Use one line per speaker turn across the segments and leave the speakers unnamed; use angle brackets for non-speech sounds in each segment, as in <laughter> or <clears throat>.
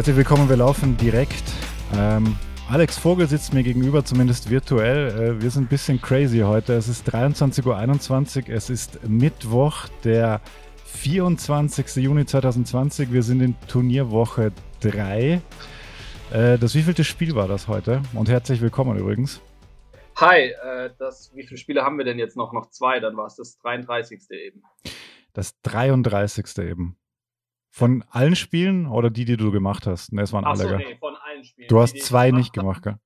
Herzlich willkommen, wir laufen direkt. Ähm, Alex Vogel sitzt mir gegenüber, zumindest virtuell. Äh, wir sind ein bisschen crazy heute. Es ist 23.21 Uhr, es ist Mittwoch, der 24. Juni 2020. Wir sind in Turnierwoche 3. Äh, das wievielte Spiel war das heute? Und herzlich willkommen übrigens.
Hi, äh, das, wie viele Spiele haben wir denn jetzt noch? Noch zwei, dann war es das 33. eben.
Das 33. eben. Von allen Spielen oder die, die du gemacht hast? Ne, es waren Ach alle. So, nee, von allen Spielen. Du hast die, zwei nicht gemacht, gell?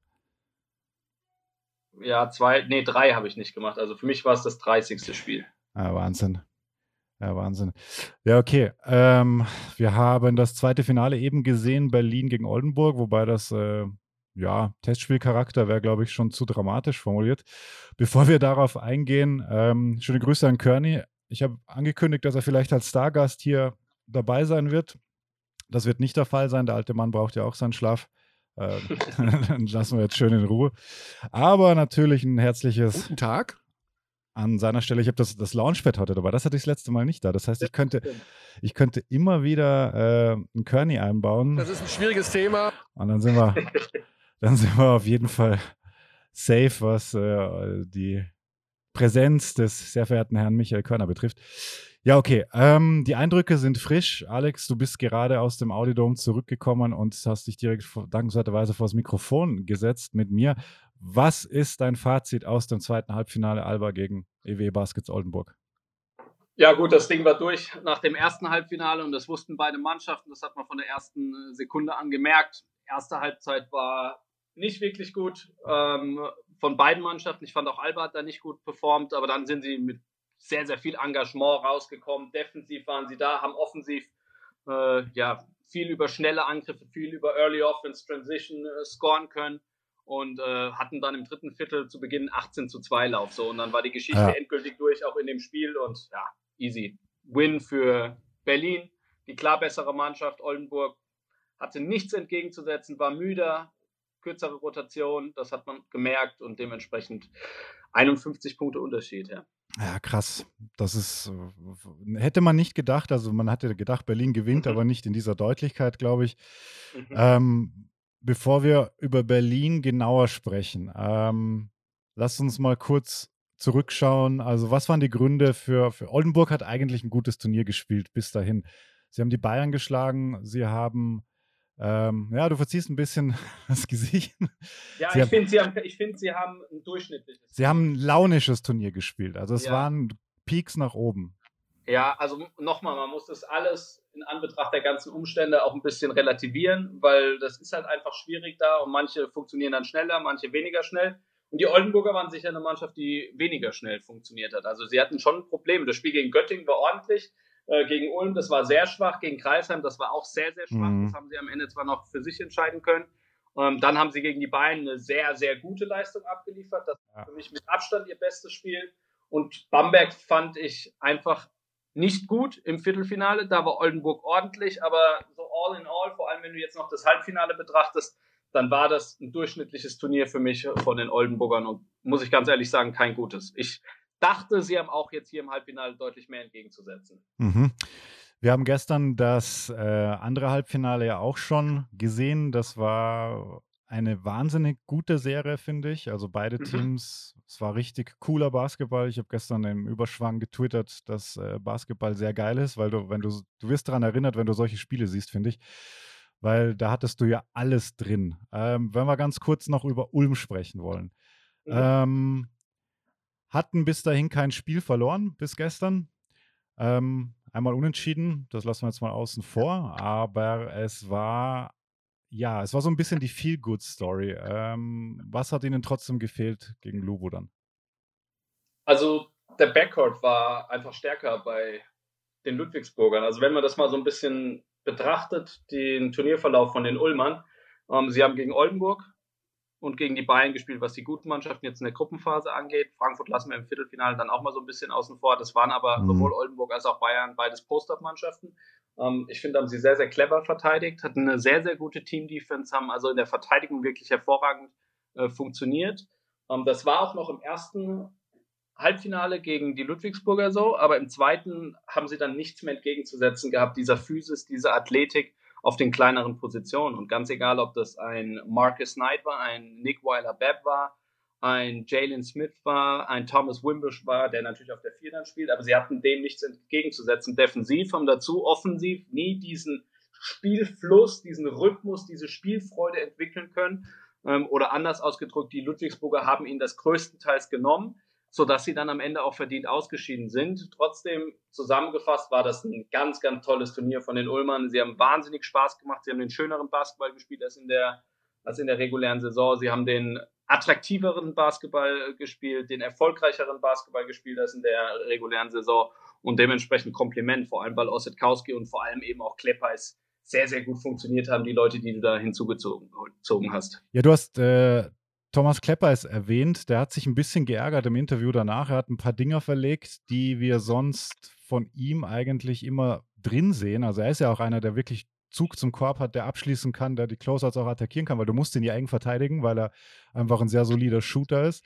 Ja, zwei, nee, drei habe ich nicht gemacht. Also für mich war es das 30. Spiel.
Ah, Wahnsinn. Ja, Wahnsinn. Ja, okay. Ähm, wir haben das zweite Finale eben gesehen, Berlin gegen Oldenburg, wobei das, äh, ja, Testspielcharakter wäre, glaube ich, schon zu dramatisch formuliert. Bevor wir darauf eingehen, ähm, schöne Grüße an Kearney. Ich habe angekündigt, dass er vielleicht als Stargast hier dabei sein wird. Das wird nicht der Fall sein. Der alte Mann braucht ja auch seinen Schlaf. Dann <laughs> <laughs> lassen wir jetzt schön in Ruhe. Aber natürlich ein herzliches
Guten Tag.
An seiner Stelle, ich habe das, das Launchpad heute dabei. Das hatte ich das letzte Mal nicht da. Das heißt, ich könnte, ich könnte immer wieder äh, einen Kearney einbauen.
Das ist ein schwieriges Thema.
Und dann sind wir, <laughs> dann sind wir auf jeden Fall safe, was äh, die Präsenz des sehr verehrten Herrn Michael Körner betrifft. Ja, okay. Ähm, die Eindrücke sind frisch. Alex, du bist gerade aus dem Audiodom zurückgekommen und hast dich direkt dankenswerterweise vor das Mikrofon gesetzt mit mir. Was ist dein Fazit aus dem zweiten Halbfinale Alba gegen EW Baskets Oldenburg?
Ja, gut, das Ding war durch nach dem ersten Halbfinale und das wussten beide Mannschaften. Das hat man von der ersten äh, Sekunde an gemerkt. Erste Halbzeit war nicht wirklich gut ähm, von beiden Mannschaften. Ich fand auch Alba hat da nicht gut performt, aber dann sind sie mit sehr, sehr viel Engagement rausgekommen. Defensiv waren sie da, haben offensiv äh, ja, viel über schnelle Angriffe, viel über Early Offense Transition äh, scoren können und äh, hatten dann im dritten Viertel zu Beginn 18 zu 2 Lauf. So, und dann war die Geschichte ja. endgültig durch, auch in dem Spiel. Und ja, easy. Win für Berlin, die klar bessere Mannschaft. Oldenburg hatte nichts entgegenzusetzen, war müder, kürzere Rotation, das hat man gemerkt und dementsprechend 51 Punkte Unterschied, ja.
Ja, krass. Das ist, äh, hätte man nicht gedacht. Also man hatte gedacht, Berlin gewinnt, mhm. aber nicht in dieser Deutlichkeit, glaube ich. Mhm. Ähm, bevor wir über Berlin genauer sprechen, ähm, lasst uns mal kurz zurückschauen. Also was waren die Gründe für, für Oldenburg hat eigentlich ein gutes Turnier gespielt bis dahin. Sie haben die Bayern geschlagen, sie haben ähm, ja, du verziehst ein bisschen <laughs> das Gesicht.
Ja, sie ich finde, sie, haben, find, sie haben ein durchschnittliches.
Sie haben ein launisches Turnier gespielt. Also es ja. waren Peaks nach oben.
Ja, also nochmal, man muss das alles in Anbetracht der ganzen Umstände auch ein bisschen relativieren, weil das ist halt einfach schwierig da und manche funktionieren dann schneller, manche weniger schnell. Und die Oldenburger waren sicher eine Mannschaft, die weniger schnell funktioniert hat. Also sie hatten schon Probleme. Das Spiel gegen Göttingen war ordentlich, äh, gegen Ulm, das war sehr schwach, gegen Kreisheim, das war auch sehr, sehr schwach. Mhm. Das haben sie am Ende zwar noch für sich entscheiden können. Ähm, dann haben sie gegen die Bayern eine sehr, sehr gute Leistung abgeliefert. Das war für mich mit Abstand ihr bestes Spiel. Und Bamberg fand ich einfach nicht gut im Viertelfinale. Da war Oldenburg ordentlich, aber so all in all, vor allem wenn du jetzt noch das Halbfinale betrachtest, dann war das ein durchschnittliches Turnier für mich von den Oldenburgern und muss ich ganz ehrlich sagen, kein gutes. Ich dachte, sie haben auch jetzt hier im Halbfinale deutlich mehr entgegenzusetzen.
Mhm. Wir haben gestern das äh, andere Halbfinale ja auch schon gesehen. Das war eine wahnsinnig gute Serie, finde ich. Also beide mhm. Teams, es war richtig cooler Basketball. Ich habe gestern im Überschwang getwittert, dass äh, Basketball sehr geil ist, weil du, wenn du, du wirst daran erinnert, wenn du solche Spiele siehst, finde ich. Weil da hattest du ja alles drin. Ähm, wenn wir ganz kurz noch über Ulm sprechen wollen. Mhm. Ähm, hatten bis dahin kein Spiel verloren, bis gestern. Ähm, einmal unentschieden, das lassen wir jetzt mal außen vor, aber es war, ja, es war so ein bisschen die Feel-Good-Story. Ähm, was hat Ihnen trotzdem gefehlt gegen Lubo dann?
Also, der Backcourt war einfach stärker bei den Ludwigsburgern. Also, wenn man das mal so ein bisschen betrachtet, den Turnierverlauf von den Ullmann, ähm, sie haben gegen Oldenburg und gegen die Bayern gespielt, was die guten Mannschaften jetzt in der Gruppenphase angeht. Frankfurt lassen wir im Viertelfinale dann auch mal so ein bisschen außen vor. Das waren aber mhm. sowohl Oldenburg als auch Bayern beides Post-Up-Mannschaften. Ähm, ich finde, haben sie sehr, sehr clever verteidigt, hatten eine sehr, sehr gute Team-Defense, haben also in der Verteidigung wirklich hervorragend äh, funktioniert. Ähm, das war auch noch im ersten Halbfinale gegen die Ludwigsburger so, aber im zweiten haben sie dann nichts mehr entgegenzusetzen gehabt, dieser Physis, diese Athletik auf den kleineren Positionen. Und ganz egal, ob das ein Marcus Knight war, ein Nick Weiler-Bepp war, ein Jalen Smith war, ein Thomas Wimbush war, der natürlich auf der Vier dann spielt, aber sie hatten dem nichts entgegenzusetzen. Defensiv haben dazu offensiv nie diesen Spielfluss, diesen Rhythmus, diese Spielfreude entwickeln können. Ähm, oder anders ausgedrückt, die Ludwigsburger haben ihn das größtenteils genommen, sodass sie dann am Ende auch verdient ausgeschieden sind. Trotzdem zusammengefasst war das ein ganz, ganz tolles Turnier von den Ulmern. Sie haben wahnsinnig Spaß gemacht. Sie haben den schöneren Basketball gespielt als in der, als in der regulären Saison. Sie haben den attraktiveren Basketball gespielt, den erfolgreicheren Basketball gespielt als in der regulären Saison und dementsprechend Kompliment, vor allem weil Ossetkowski und vor allem eben auch Kleppeis sehr, sehr gut funktioniert haben, die Leute, die du da hinzugezogen hast.
Ja, du hast äh, Thomas Kleppeis erwähnt, der hat sich ein bisschen geärgert im Interview danach. Er hat ein paar Dinger verlegt, die wir sonst von ihm eigentlich immer drin sehen. Also er ist ja auch einer, der wirklich Zug zum Korb hat, der abschließen kann, der die Closeouts auch attackieren kann, weil du musst ihn ja eng verteidigen, weil er einfach ein sehr solider Shooter ist.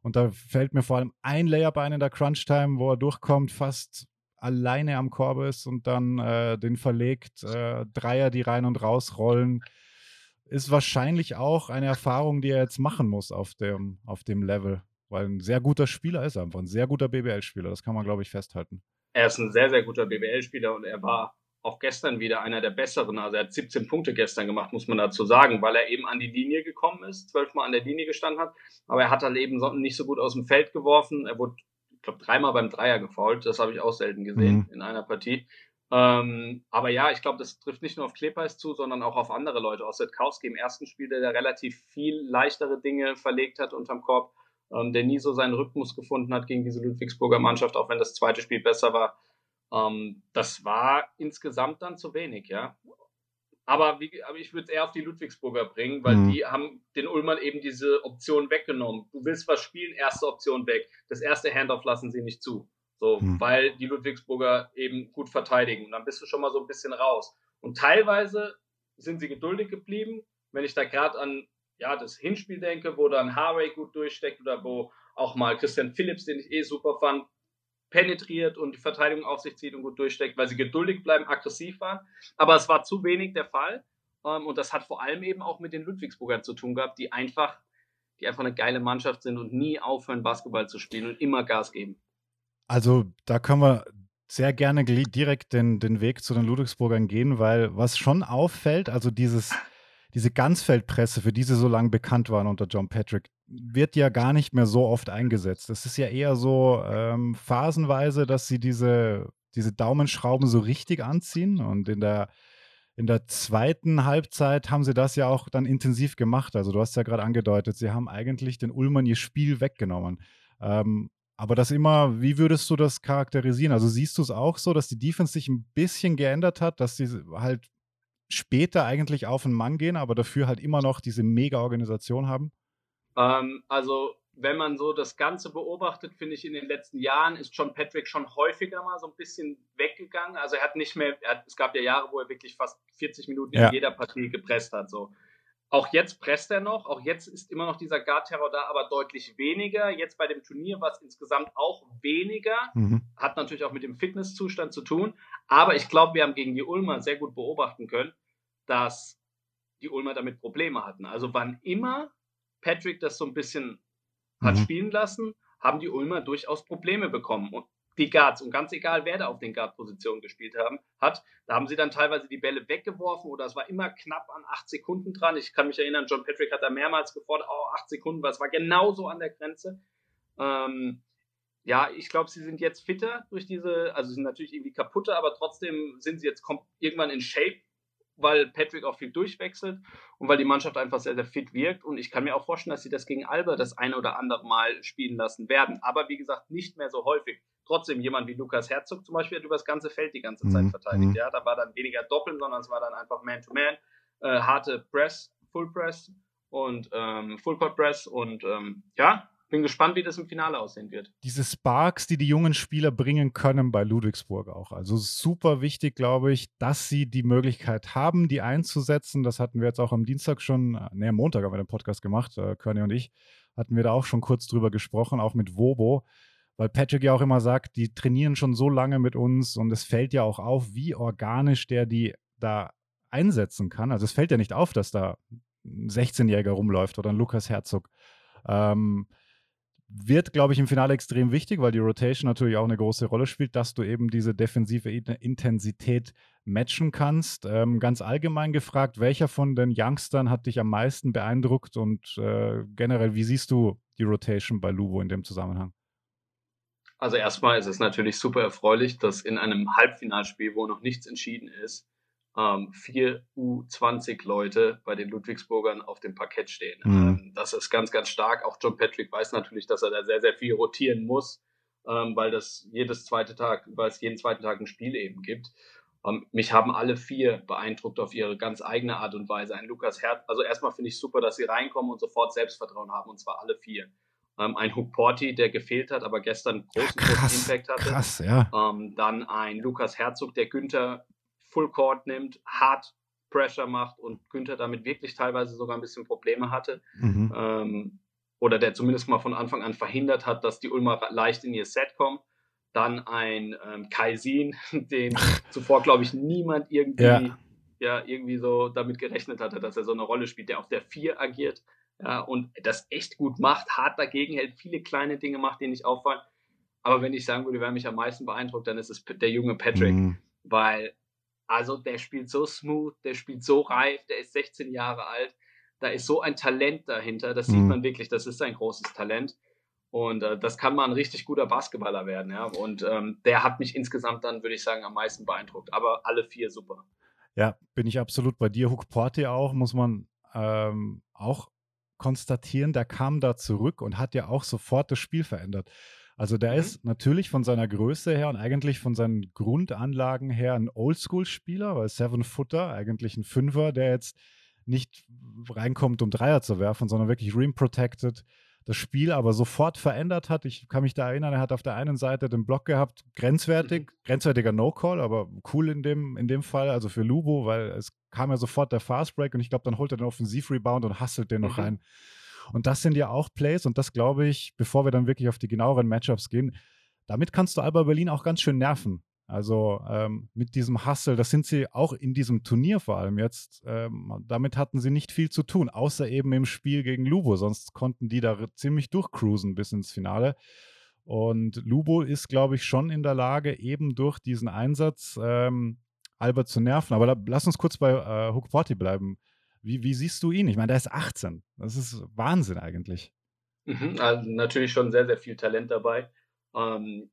Und da fällt mir vor allem ein Layup ein in der Crunch-Time, wo er durchkommt, fast alleine am Korb ist und dann äh, den verlegt. Äh, Dreier, die rein und raus rollen. Ist wahrscheinlich auch eine Erfahrung, die er jetzt machen muss auf dem, auf dem Level. Weil ein sehr guter Spieler ist er einfach, ein sehr guter BBL-Spieler. Das kann man, glaube ich, festhalten.
Er ist ein sehr, sehr guter BBL-Spieler und er war auch gestern wieder einer der besseren. Also er hat 17 Punkte gestern gemacht, muss man dazu sagen, weil er eben an die Linie gekommen ist, zwölfmal an der Linie gestanden hat. Aber er hat halt eben nicht so gut aus dem Feld geworfen. Er wurde, ich glaube, dreimal beim Dreier gefault. Das habe ich auch selten gesehen mhm. in einer Partie. Ähm, aber ja, ich glaube, das trifft nicht nur auf Klepeis zu, sondern auch auf andere Leute. Aus Setkowski im ersten Spiel, der relativ viel leichtere Dinge verlegt hat unterm Korb, ähm, der nie so seinen Rhythmus gefunden hat gegen diese Ludwigsburger Mannschaft, auch wenn das zweite Spiel besser war. Ähm, das war insgesamt dann zu wenig, ja. Aber, wie, aber ich würde es eher auf die Ludwigsburger bringen, weil mhm. die haben den Ulmern eben diese Option weggenommen. Du willst was spielen, erste Option weg. Das erste Handoff lassen sie nicht zu. So, mhm. weil die Ludwigsburger eben gut verteidigen. Und dann bist du schon mal so ein bisschen raus. Und teilweise sind sie geduldig geblieben. Wenn ich da gerade an ja, das Hinspiel denke, wo dann Harvey gut durchsteckt oder wo auch mal Christian Phillips, den ich eh super fand, penetriert und die Verteidigung auf sich zieht und gut durchsteckt, weil sie geduldig bleiben, aggressiv waren. Aber es war zu wenig der Fall. Ähm, und das hat vor allem eben auch mit den Ludwigsburgern zu tun gehabt, die einfach, die einfach eine geile Mannschaft sind und nie aufhören, Basketball zu spielen und immer Gas geben.
Also da können wir sehr gerne direkt den, den Weg zu den Ludwigsburgern gehen, weil was schon auffällt, also dieses, diese Ganzfeldpresse, für die sie so lange bekannt waren unter John Patrick, wird ja gar nicht mehr so oft eingesetzt. Es ist ja eher so ähm, phasenweise, dass sie diese, diese Daumenschrauben so richtig anziehen und in der in der zweiten Halbzeit haben sie das ja auch dann intensiv gemacht. Also du hast ja gerade angedeutet, sie haben eigentlich den Ulmern ihr Spiel weggenommen. Ähm, aber das immer, wie würdest du das charakterisieren? Also siehst du es auch so, dass die Defense sich ein bisschen geändert hat, dass sie halt später eigentlich auf den Mann gehen, aber dafür halt immer noch diese Mega-Organisation haben?
Ähm, also, wenn man so das Ganze beobachtet, finde ich, in den letzten Jahren ist John Patrick schon häufiger mal so ein bisschen weggegangen. Also, er hat nicht mehr, hat, es gab ja Jahre, wo er wirklich fast 40 Minuten ja. in jeder Partie gepresst hat. So. Auch jetzt presst er noch, auch jetzt ist immer noch dieser Guard-Terror da, aber deutlich weniger. Jetzt bei dem Turnier war es insgesamt auch weniger. Mhm. Hat natürlich auch mit dem Fitnesszustand zu tun. Aber ich glaube, wir haben gegen die Ulmer sehr gut beobachten können, dass die Ulmer damit Probleme hatten. Also wann immer Patrick das so ein bisschen hat mhm. spielen lassen, haben die Ulmer durchaus Probleme bekommen. Und die Guards, und ganz egal, wer da auf den Guard-Positionen gespielt haben, hat, da haben sie dann teilweise die Bälle weggeworfen oder es war immer knapp an acht Sekunden dran. Ich kann mich erinnern, John Patrick hat da mehrmals gefordert, oh, acht Sekunden, es war genauso an der Grenze. Ähm, ja, ich glaube, sie sind jetzt fitter durch diese, also sie sind natürlich irgendwie kaputter, aber trotzdem sind sie jetzt irgendwann in Shape weil Patrick auch viel durchwechselt und weil die Mannschaft einfach sehr, sehr fit wirkt. Und ich kann mir auch vorstellen, dass sie das gegen Alba das eine oder andere Mal spielen lassen werden. Aber wie gesagt, nicht mehr so häufig. Trotzdem, jemand wie Lukas Herzog zum Beispiel hat über das ganze Feld die ganze Zeit mhm. verteidigt. Mhm. Ja, da war dann weniger Doppeln, sondern es war dann einfach Man-to-Man, -Man, äh, harte Press, Full Press und ähm, Full Court Press und ähm, ja, bin gespannt, wie das im Finale aussehen wird.
Diese Sparks, die die jungen Spieler bringen können bei Ludwigsburg auch. Also super wichtig, glaube ich, dass sie die Möglichkeit haben, die einzusetzen. Das hatten wir jetzt auch am Dienstag schon, ne, am Montag haben wir den Podcast gemacht, äh, Körny und ich, hatten wir da auch schon kurz drüber gesprochen, auch mit Wobo, weil Patrick ja auch immer sagt, die trainieren schon so lange mit uns und es fällt ja auch auf, wie organisch der die da einsetzen kann. Also es fällt ja nicht auf, dass da ein 16-Jähriger rumläuft oder ein Lukas Herzog. Ähm, wird, glaube ich, im Finale extrem wichtig, weil die Rotation natürlich auch eine große Rolle spielt, dass du eben diese defensive Intensität matchen kannst. Ähm, ganz allgemein gefragt, welcher von den Youngstern hat dich am meisten beeindruckt und äh, generell, wie siehst du die Rotation bei Lubo in dem Zusammenhang?
Also erstmal ist es natürlich super erfreulich, dass in einem Halbfinalspiel, wo noch nichts entschieden ist, ähm, vier U20-Leute bei den Ludwigsburgern auf dem Parkett stehen. Mhm. Ähm, das ist ganz, ganz stark. Auch John Patrick weiß natürlich, dass er da sehr, sehr viel rotieren muss, ähm, weil das jedes zweite Tag, weil es jeden zweiten Tag ein Spiel eben gibt. Ähm, mich haben alle vier beeindruckt auf ihre ganz eigene Art und Weise. Ein Lukas Herz, also erstmal finde ich super, dass sie reinkommen und sofort Selbstvertrauen haben, und zwar alle vier. Ähm, ein Hook Porty, der gefehlt hat, aber gestern großen, krass, großen Impact hatte.
Krass, ja.
Ähm, dann ein Lukas Herzog, der Günther Full Court nimmt, hart Pressure macht und Günther damit wirklich teilweise sogar ein bisschen Probleme hatte. Mhm. Ähm, oder der zumindest mal von Anfang an verhindert hat, dass die Ulmer leicht in ihr Set kommen. Dann ein ähm, Kaisin, <laughs> den <laughs> zuvor, glaube ich, niemand irgendwie, ja. ja. irgendwie so damit gerechnet hatte, dass er so eine Rolle spielt, der auf der 4 agiert ja, und das echt gut macht, hart dagegen hält, viele kleine Dinge macht, die nicht auffallen. Aber wenn ich sagen würde, wer mich am meisten beeindruckt, dann ist es der junge Patrick, mhm. weil also der spielt so smooth, der spielt so reif, der ist 16 Jahre alt. Da ist so ein Talent dahinter, das mhm. sieht man wirklich, das ist ein großes Talent. Und äh, das kann mal ein richtig guter Basketballer werden, ja. Und ähm, der hat mich insgesamt dann, würde ich sagen, am meisten beeindruckt. Aber alle vier super.
Ja, bin ich absolut bei dir. Hook Porte auch, muss man ähm, auch konstatieren. Der kam da zurück und hat ja auch sofort das Spiel verändert. Also der mhm. ist natürlich von seiner Größe her und eigentlich von seinen Grundanlagen her ein Oldschool-Spieler, weil Seven Footer, eigentlich ein Fünfer, der jetzt nicht reinkommt, um Dreier zu werfen, sondern wirklich rim protected das Spiel aber sofort verändert hat. Ich kann mich da erinnern, er hat auf der einen Seite den Block gehabt, grenzwertig, mhm. grenzwertiger No-Call, aber cool in dem, in dem Fall, also für Lubo, weil es kam ja sofort der Fast Break und ich glaube, dann holt er den Offensiv-Rebound und hustelt den mhm. noch rein. Und das sind ja auch Plays und das glaube ich, bevor wir dann wirklich auf die genaueren Matchups gehen, damit kannst du Alba Berlin auch ganz schön nerven. Also ähm, mit diesem Hustle, das sind sie auch in diesem Turnier vor allem jetzt, ähm, damit hatten sie nicht viel zu tun, außer eben im Spiel gegen Lubo, sonst konnten die da ziemlich durchcruisen bis ins Finale. Und Lubo ist, glaube ich, schon in der Lage, eben durch diesen Einsatz ähm, Albert zu nerven. Aber da, lass uns kurz bei äh, Hook Porty bleiben. Wie, wie siehst du ihn? Ich meine, der ist 18. Das ist Wahnsinn eigentlich.
Mhm, also natürlich schon sehr, sehr viel Talent dabei. Ähm,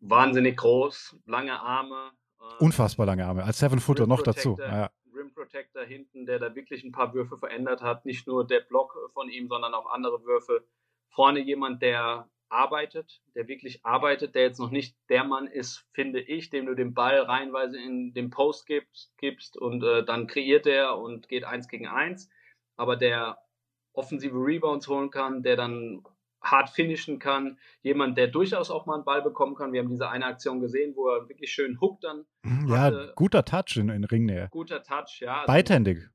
wahnsinnig groß, lange Arme.
Ähm, Unfassbar lange Arme. Als Seven Footer noch dazu. Ja.
Rim Protector hinten, der da wirklich ein paar Würfe verändert hat. Nicht nur der Block von ihm, sondern auch andere Würfe. Vorne jemand, der arbeitet, der wirklich arbeitet, der jetzt noch nicht der Mann ist, finde ich, dem du den Ball reinweise in den Post gibst, gibst und äh, dann kreiert er und geht eins gegen eins, aber der offensive Rebounds holen kann, der dann hart finishen kann, jemand, der durchaus auch mal einen Ball bekommen kann. Wir haben diese eine Aktion gesehen, wo er wirklich schön Hook dann.
Mhm, ja, hatte. guter Touch in, in Ringnähe.
Guter Touch, ja.
Also, Beidhändig.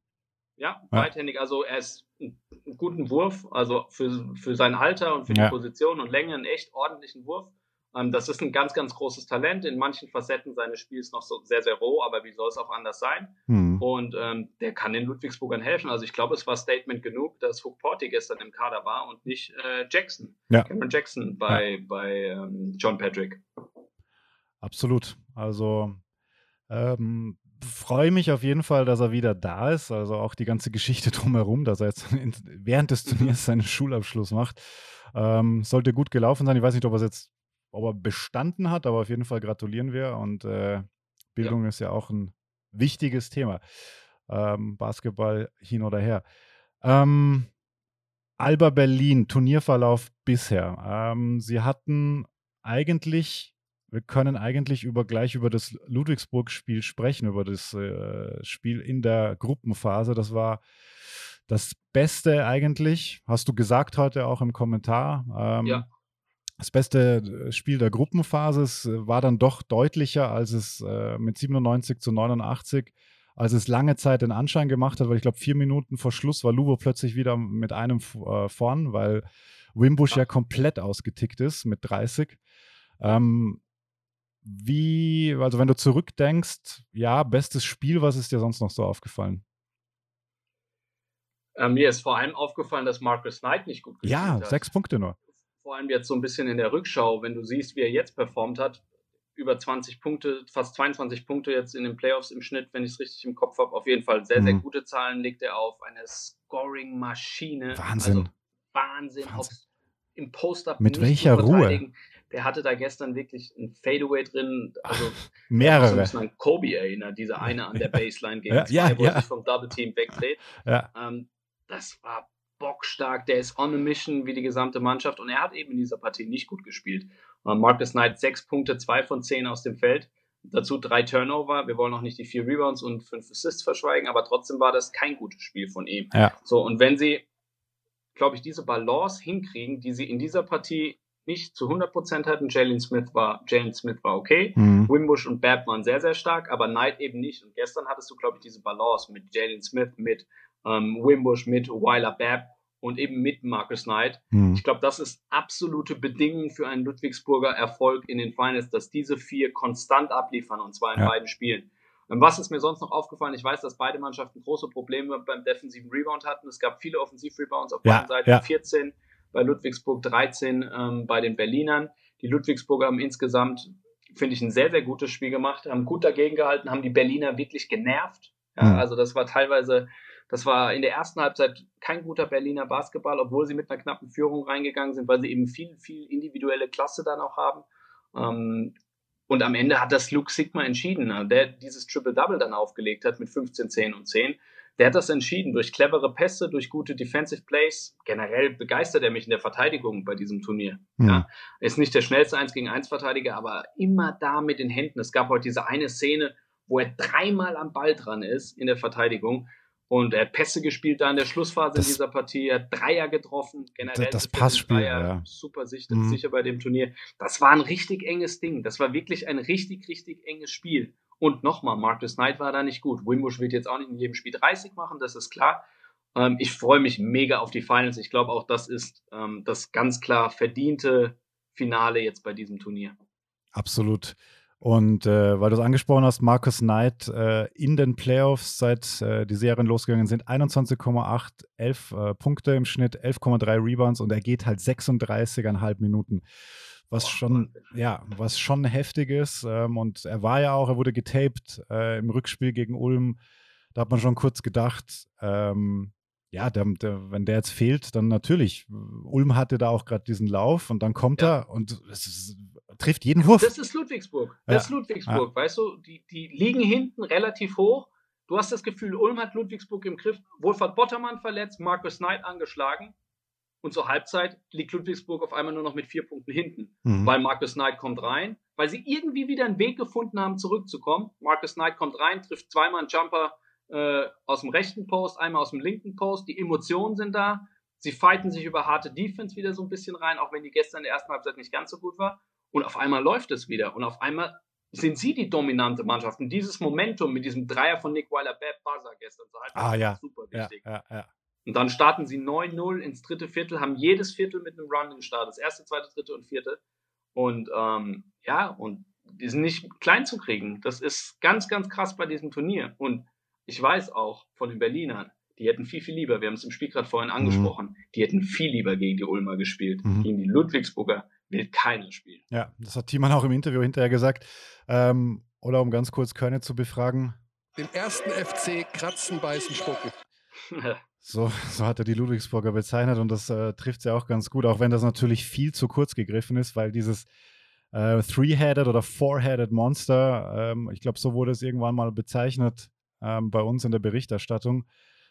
Ja, beidhändig. Also er ist einen guten Wurf, also für, für sein Alter und für die ja. Position und Länge einen echt ordentlichen Wurf. Ähm, das ist ein ganz, ganz großes Talent. In manchen Facetten seines Spiels noch so sehr, sehr roh, aber wie soll es auch anders sein? Hm. Und ähm, der kann den Ludwigsburgern helfen. Also ich glaube, es war Statement genug, dass Hook Porty gestern im Kader war und nicht äh, Jackson. Ja. Cameron Jackson bei, ja. bei ähm, John Patrick.
Absolut. Also ähm, freue mich auf jeden Fall, dass er wieder da ist. Also auch die ganze Geschichte <laughs> drumherum, dass er jetzt <laughs> während des Turniers seinen Schulabschluss macht. Ähm, sollte gut gelaufen sein. Ich weiß nicht, ob er es jetzt ob er bestanden hat, aber auf jeden Fall gratulieren wir. Und äh, Bildung ja. ist ja auch ein wichtiges Thema. Ähm, Basketball hin oder her. Ähm, Alba Berlin, Turnierverlauf bisher. Ähm, sie hatten eigentlich, wir können eigentlich über gleich über das Ludwigsburg-Spiel sprechen, über das äh, Spiel in der Gruppenphase. Das war das Beste eigentlich, hast du gesagt heute auch im Kommentar. Ähm, ja das beste äh, Spiel der Gruppenphase äh, war dann doch deutlicher, als es äh, mit 97 zu 89, als es lange Zeit den Anschein gemacht hat, weil ich glaube, vier Minuten vor Schluss war Lubo plötzlich wieder mit einem äh, vorn, weil Wimbush ja komplett ausgetickt ist mit 30. Ähm, wie, also wenn du zurückdenkst, ja, bestes Spiel, was ist dir sonst noch so aufgefallen?
Äh, mir ist vor allem aufgefallen, dass Marcus Knight nicht gut
gespielt ja, hat. Ja, sechs Punkte nur.
Vor allem jetzt so ein bisschen in der Rückschau, wenn du siehst, wie er jetzt performt hat, über 20 Punkte, fast 22 Punkte jetzt in den Playoffs im Schnitt, wenn ich es richtig im Kopf habe. Auf jeden Fall sehr, sehr mhm. gute Zahlen legt er auf. Eine Scoring-Maschine.
Wahnsinn. Also
Wahnsinn. Wahnsinn. Im Post-Up.
Mit welcher Ruhe?
Der hatte da gestern wirklich ein Fadeaway drin. Also,
Mehrere.
Ich an Kobe erinnert, dieser eine an der <laughs> Baseline gegen ja, zwei, ja, wo ja. er sich vom Double Team wegdreht.
Ja.
Ähm, das war bockstark, der ist on a mission wie die gesamte Mannschaft und er hat eben in dieser Partie nicht gut gespielt. Marcus Knight sechs Punkte, zwei von zehn aus dem Feld. Dazu drei Turnover. Wir wollen auch nicht die vier Rebounds und fünf Assists verschweigen, aber trotzdem war das kein gutes Spiel von ihm.
Ja.
So, und wenn sie, glaube ich, diese Balance hinkriegen, die sie in dieser Partie nicht zu 100% hatten, Jalen Smith war, Jalen Smith war okay, mhm. Wimbush und Bab waren sehr, sehr stark, aber Knight eben nicht. Und gestern hattest du, glaube ich, diese Balance mit Jalen Smith, mit ähm, Wimbush, mit Weiler Babb und eben mit Marcus Knight. Mhm. Ich glaube, das ist absolute Bedingung für einen Ludwigsburger Erfolg in den Finals, dass diese vier konstant abliefern und zwar in ja. beiden Spielen. Und was ist mir sonst noch aufgefallen? Ich weiß, dass beide Mannschaften große Probleme beim defensiven Rebound hatten. Es gab viele Offensivrebounds auf beiden Seiten. Ja. 14 bei Ludwigsburg, 13 ähm, bei den Berlinern. Die Ludwigsburger haben insgesamt, finde ich, ein sehr, sehr gutes Spiel gemacht, haben gut dagegen gehalten, haben die Berliner wirklich genervt. Ja, mhm. Also das war teilweise das war in der ersten Halbzeit kein guter Berliner Basketball, obwohl sie mit einer knappen Führung reingegangen sind, weil sie eben viel, viel individuelle Klasse dann auch haben. Ähm, und am Ende hat das Luke Sigma entschieden, ne? der dieses Triple-Double dann aufgelegt hat mit 15, 10 und 10. Der hat das entschieden durch clevere Pässe, durch gute Defensive Plays. Generell begeistert er mich in der Verteidigung bei diesem Turnier. Mhm. Ja, ist nicht der schnellste 1 gegen 1 Verteidiger, aber immer da mit den Händen. Es gab heute diese eine Szene, wo er dreimal am Ball dran ist in der Verteidigung und er hat Pässe gespielt da in der Schlussphase das, in dieser Partie. Er hat Dreier getroffen. Generell
das Passspiel,
Dreier,
ja.
super sicher, mhm. sicher bei dem Turnier. Das war ein richtig enges Ding. Das war wirklich ein richtig, richtig enges Spiel. Und nochmal, Marcus Knight war da nicht gut. Wimbush wird jetzt auch nicht in jedem Spiel 30 machen, das ist klar. Ähm, ich freue mich mega auf die Finals. Ich glaube auch, das ist ähm, das ganz klar verdiente Finale jetzt bei diesem Turnier.
Absolut. Und äh, weil du es angesprochen hast, Marcus Knight äh, in den Playoffs, seit äh, die Serien losgegangen sind, 21,8, 11 äh, Punkte im Schnitt, 11,3 Rebounds und er geht halt 36,5 Minuten. Was schon, ja, was schon heftig ist. Ähm, und er war ja auch, er wurde getaped äh, im Rückspiel gegen Ulm. Da hat man schon kurz gedacht, ähm, ja, der, der, wenn der jetzt fehlt, dann natürlich. Ulm hatte da auch gerade diesen Lauf und dann kommt ja. er und es ist trifft jeden Wurf.
Das ist Ludwigsburg. Das ja. ist Ludwigsburg, ja. weißt du? Die, die liegen hinten relativ hoch. Du hast das Gefühl, Ulm hat Ludwigsburg im Griff. Wohlfahrt Bottermann verletzt, Markus Knight angeschlagen. Und zur Halbzeit liegt Ludwigsburg auf einmal nur noch mit vier Punkten hinten, mhm. weil Markus Knight kommt rein, weil sie irgendwie wieder einen Weg gefunden haben, zurückzukommen. Markus Knight kommt rein, trifft zweimal einen Jumper äh, aus dem rechten Post, einmal aus dem linken Post. Die Emotionen sind da. Sie fighten sich über harte Defense wieder so ein bisschen rein, auch wenn die gestern in der ersten Halbzeit nicht ganz so gut war. Und auf einmal läuft es wieder. Und auf einmal sind sie die dominante Mannschaft. Und dieses Momentum mit diesem Dreier von Nick Weiler, Bad Buzzer gestern zu halten,
ah, ja.
super wichtig.
Ja, ja, ja.
Und dann starten sie 9-0 ins dritte Viertel, haben jedes Viertel mit einem Run gestartet. Das erste, zweite, dritte und vierte. Und ähm, ja, und die sind nicht klein zu kriegen. Das ist ganz, ganz krass bei diesem Turnier. Und ich weiß auch von den Berlinern, die hätten viel, viel lieber, wir haben es im Spiel gerade vorhin mhm. angesprochen, mhm. die hätten viel lieber gegen die Ulmer gespielt. Mhm. Gegen die Ludwigsburger will keiner spielen.
Ja, das hat Thiemann auch im Interview hinterher gesagt. Ähm, oder um ganz kurz Körne zu befragen.
Den ersten FC kratzen, beißen, spucken. <laughs>
So, so hat er die Ludwigsburger bezeichnet und das äh, trifft sie auch ganz gut, auch wenn das natürlich viel zu kurz gegriffen ist, weil dieses äh, Three-Headed oder Four-Headed Monster, ähm, ich glaube, so wurde es irgendwann mal bezeichnet ähm, bei uns in der Berichterstattung.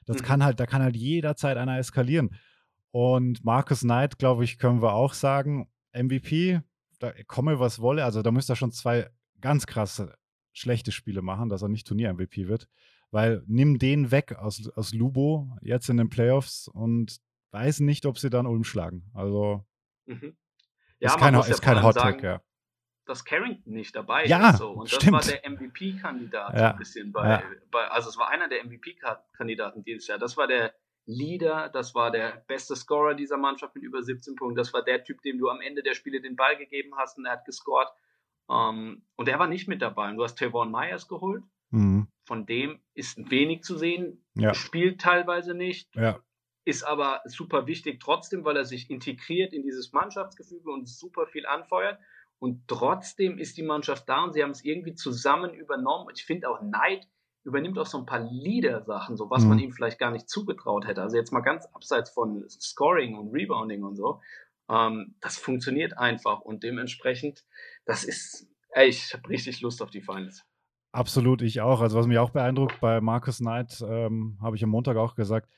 Das mhm. kann halt, da kann halt jederzeit einer eskalieren. Und Marcus Knight, glaube ich, können wir auch sagen, MVP, da komme was wolle, also da müsste er schon zwei ganz krasse schlechte Spiele machen, dass er nicht Turnier-MVP wird. Weil nimm den weg aus, aus Lubo jetzt in den Playoffs und weiß nicht, ob sie dann Ulm schlagen. Also mhm.
ja,
ist kein, ist kein Hot Tag, ja.
Dass Carrington nicht dabei
ja,
ist. So. Und das
stimmt.
war der MVP-Kandidat ja. ein bisschen bei, ja. bei, also es war einer der MVP-Kandidaten dieses Jahr. Das war der Leader, das war der beste Scorer dieser Mannschaft mit über 17 Punkten. Das war der Typ, dem du am Ende der Spiele den Ball gegeben hast und er hat gescored. Ähm, und er war nicht mit dabei. Und du hast Tavon Myers geholt.
Mhm.
Von dem ist wenig zu sehen.
Ja.
Spielt teilweise nicht.
Ja.
Ist aber super wichtig trotzdem, weil er sich integriert in dieses Mannschaftsgefüge und super viel anfeuert. Und trotzdem ist die Mannschaft da und sie haben es irgendwie zusammen übernommen. Ich finde auch Neid übernimmt auch so ein paar Leader-Sachen, so was
Mhm.
man ihm vielleicht gar nicht zugetraut hätte. Also jetzt mal ganz abseits von Scoring und Rebounding und so. Ähm, das funktioniert einfach und dementsprechend, das ist, ey, ich habe richtig Lust auf die Finals.
Absolut, ich auch. Also was mich auch beeindruckt bei Marcus Knight, ähm, habe ich am Montag auch gesagt,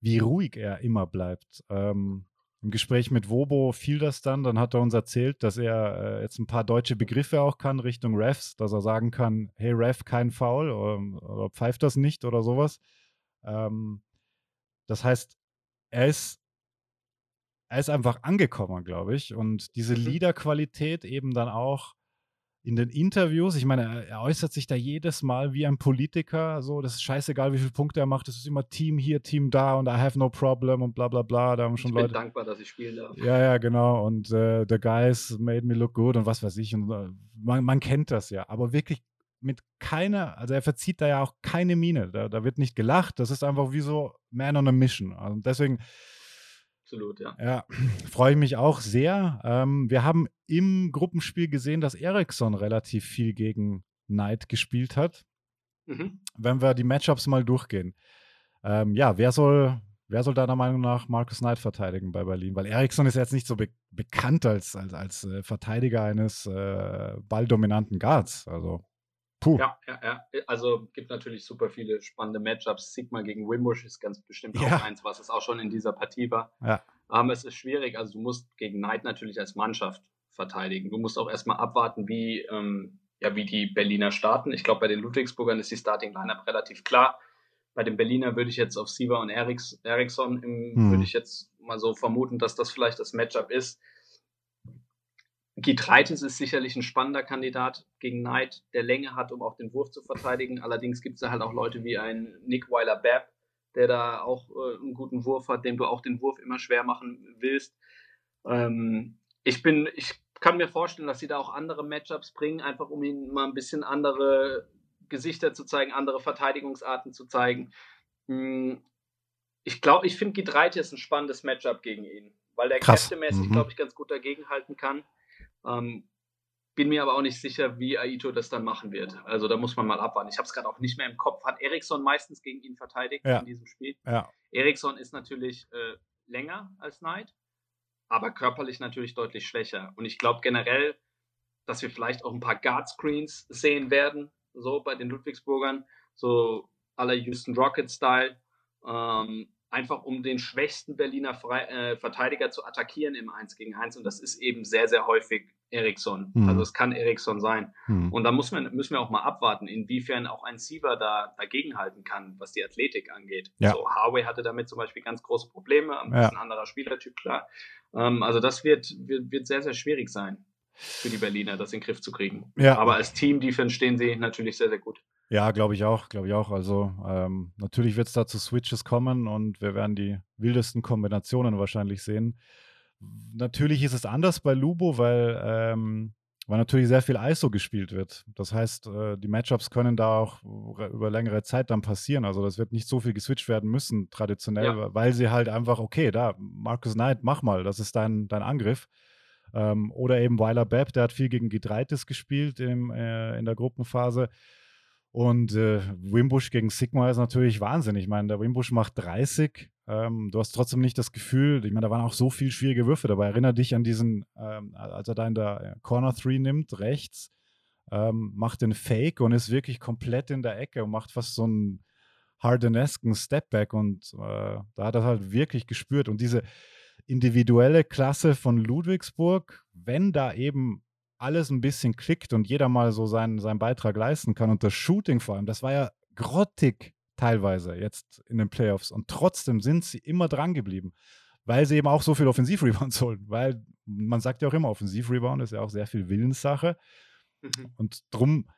wie ruhig er immer bleibt. Ähm, Im Gespräch mit Wobo fiel das dann, dann hat er uns erzählt, dass er äh, jetzt ein paar deutsche Begriffe auch kann Richtung Refs, dass er sagen kann, hey Ref, kein Foul oder, oder pfeift das nicht oder sowas. Ähm, das heißt, er ist, er ist einfach angekommen, glaube ich. Und diese
Mhm.
Leaderqualität eben dann auch in den Interviews, ich meine, er, er äußert sich da jedes Mal wie ein Politiker, so, das ist scheißegal, wie viele Punkte er macht, das ist immer Team hier, Team da und I have no problem und bla bla bla, da haben schon
ich bin
Leute.
dankbar, dass ich spielen darf.
Ja, ja, genau. Und äh, The Guys made me look good und was weiß ich. Und äh, man, man kennt das ja. Aber wirklich mit keiner, also er verzieht da ja auch keine Miene. Da, da wird nicht gelacht. Das ist einfach wie so Man on a Mission. Also deswegen,
Absolut, ja.
ja, <clears throat> freue ich mich auch sehr. Ähm, wir haben im Gruppenspiel gesehen, dass Ericsson relativ viel gegen Knight gespielt hat.
Mhm.
Wenn wir die Matchups mal durchgehen. Ähm, ja, wer soll, wer soll deiner Meinung nach Marcus Knight verteidigen bei Berlin? Weil Eriksson ist jetzt nicht so be bekannt als, als, als äh, Verteidiger eines äh, balldominanten Guards. Also, puh.
Ja, ja, ja. Also gibt natürlich super viele spannende Matchups. Sigma gegen Wimbush ist ganz bestimmt
Ja.
auch eins, was es auch schon in dieser Partie war.
Ja.
Aber es ist schwierig. Also du musst gegen Knight natürlich als Mannschaft verteidigen. Du musst auch erstmal abwarten, wie, ähm, ja, wie die Berliner starten. Ich glaube, bei den Ludwigsburgern ist die Starting Lineup relativ klar. Bei den Berliner würde ich jetzt auf Siva und Eriks, Eriksson im,
Hm.
würde ich jetzt mal so vermuten, dass das vielleicht das Matchup ist. Gitreitis ist sicherlich ein spannender Kandidat gegen Knight, der Länge hat, um auch den Wurf zu verteidigen. Allerdings gibt es da halt auch Leute wie ein Nick Weiler-Babb, der da auch äh, einen guten Wurf hat, dem du auch den Wurf immer schwer machen willst. Ähm, ich bin, ich kann mir vorstellen, dass sie da auch andere Matchups bringen, einfach um ihnen mal ein bisschen andere Gesichter zu zeigen, andere Verteidigungsarten zu zeigen. Hm, Ich glaube, ich finde Gitreitis ein spannendes Matchup gegen ihn, weil der
Krass.
kräftemäßig,
Mhm.
glaube ich, ganz gut dagegenhalten kann. Ähm, bin mir aber auch nicht sicher, wie Aito das dann machen wird. Also da muss man mal abwarten. Ich habe es gerade auch nicht mehr im Kopf. Hat Eriksson meistens gegen ihn verteidigt
Ja.
in diesem Spiel?
Ja,
Eriksson ist natürlich äh, länger als Knight, aber körperlich natürlich deutlich schwächer. Und ich glaube generell, dass wir vielleicht auch ein paar Guard-Screens sehen werden, so bei den Ludwigsburgern, so aller Houston Rocket-Style. Ähm, einfach um den schwächsten Berliner Frei äh, Verteidiger zu attackieren im 1 gegen 1. Und das ist eben sehr, sehr häufig Eriksson.
Mhm.
Also es kann Eriksson sein.
hm.
Und da muss man, müssen wir auch mal abwarten, inwiefern auch ein Siever da dagegenhalten kann, was die Athletik angeht.
Ja.
So, Harvey hatte damit zum Beispiel ganz große Probleme, ein
Ja.
bisschen anderer Spielertyp, klar. Ähm, also das wird, wird, wird sehr, sehr schwierig sein für die Berliner, das in den Griff zu kriegen.
Ja.
Aber als Team-Defense stehen sie natürlich sehr, sehr gut.
Ja, glaube ich auch, glaube ich auch. Also ähm, natürlich wird es da zu Switches kommen und wir werden die wildesten Kombinationen wahrscheinlich sehen. Natürlich ist es anders bei Lubo, weil, ähm, weil natürlich sehr viel ISO gespielt wird. Das heißt, äh, die Matchups können da auch über längere Zeit dann passieren. Also das wird nicht so viel geswitcht werden müssen, traditionell,
Ja.
weil sie halt einfach, okay, da, Marcus Knight, mach mal, das ist dein, dein Angriff. Ähm, oder eben Weiler Bepp, der hat viel gegen Gitreitis gespielt im, äh, in der Gruppenphase. Und äh, Wimbush gegen Sigma ist natürlich Wahnsinn. Ich meine, der Wimbush macht 30. Ähm, du hast trotzdem nicht das Gefühl, ich meine, da waren auch so viele schwierige Würfe dabei. Erinner dich an diesen, ähm, als er da in der Corner 3 nimmt, rechts, ähm, macht den Fake und ist wirklich komplett in der Ecke und macht fast so einen Hardenesken Stepback und äh, da hat er halt wirklich gespürt. Und diese individuelle Klasse von Ludwigsburg, wenn da eben alles ein bisschen klickt und jeder mal so seinen, seinen Beitrag leisten kann und das Shooting vor allem, das war ja grottig teilweise jetzt in den Playoffs und trotzdem sind sie immer dran geblieben, weil sie eben auch so viel Offensivrebounds <laughs> holen, weil man sagt ja auch immer, Offensivrebound ist ja auch sehr viel Willenssache
Mhm.
und drum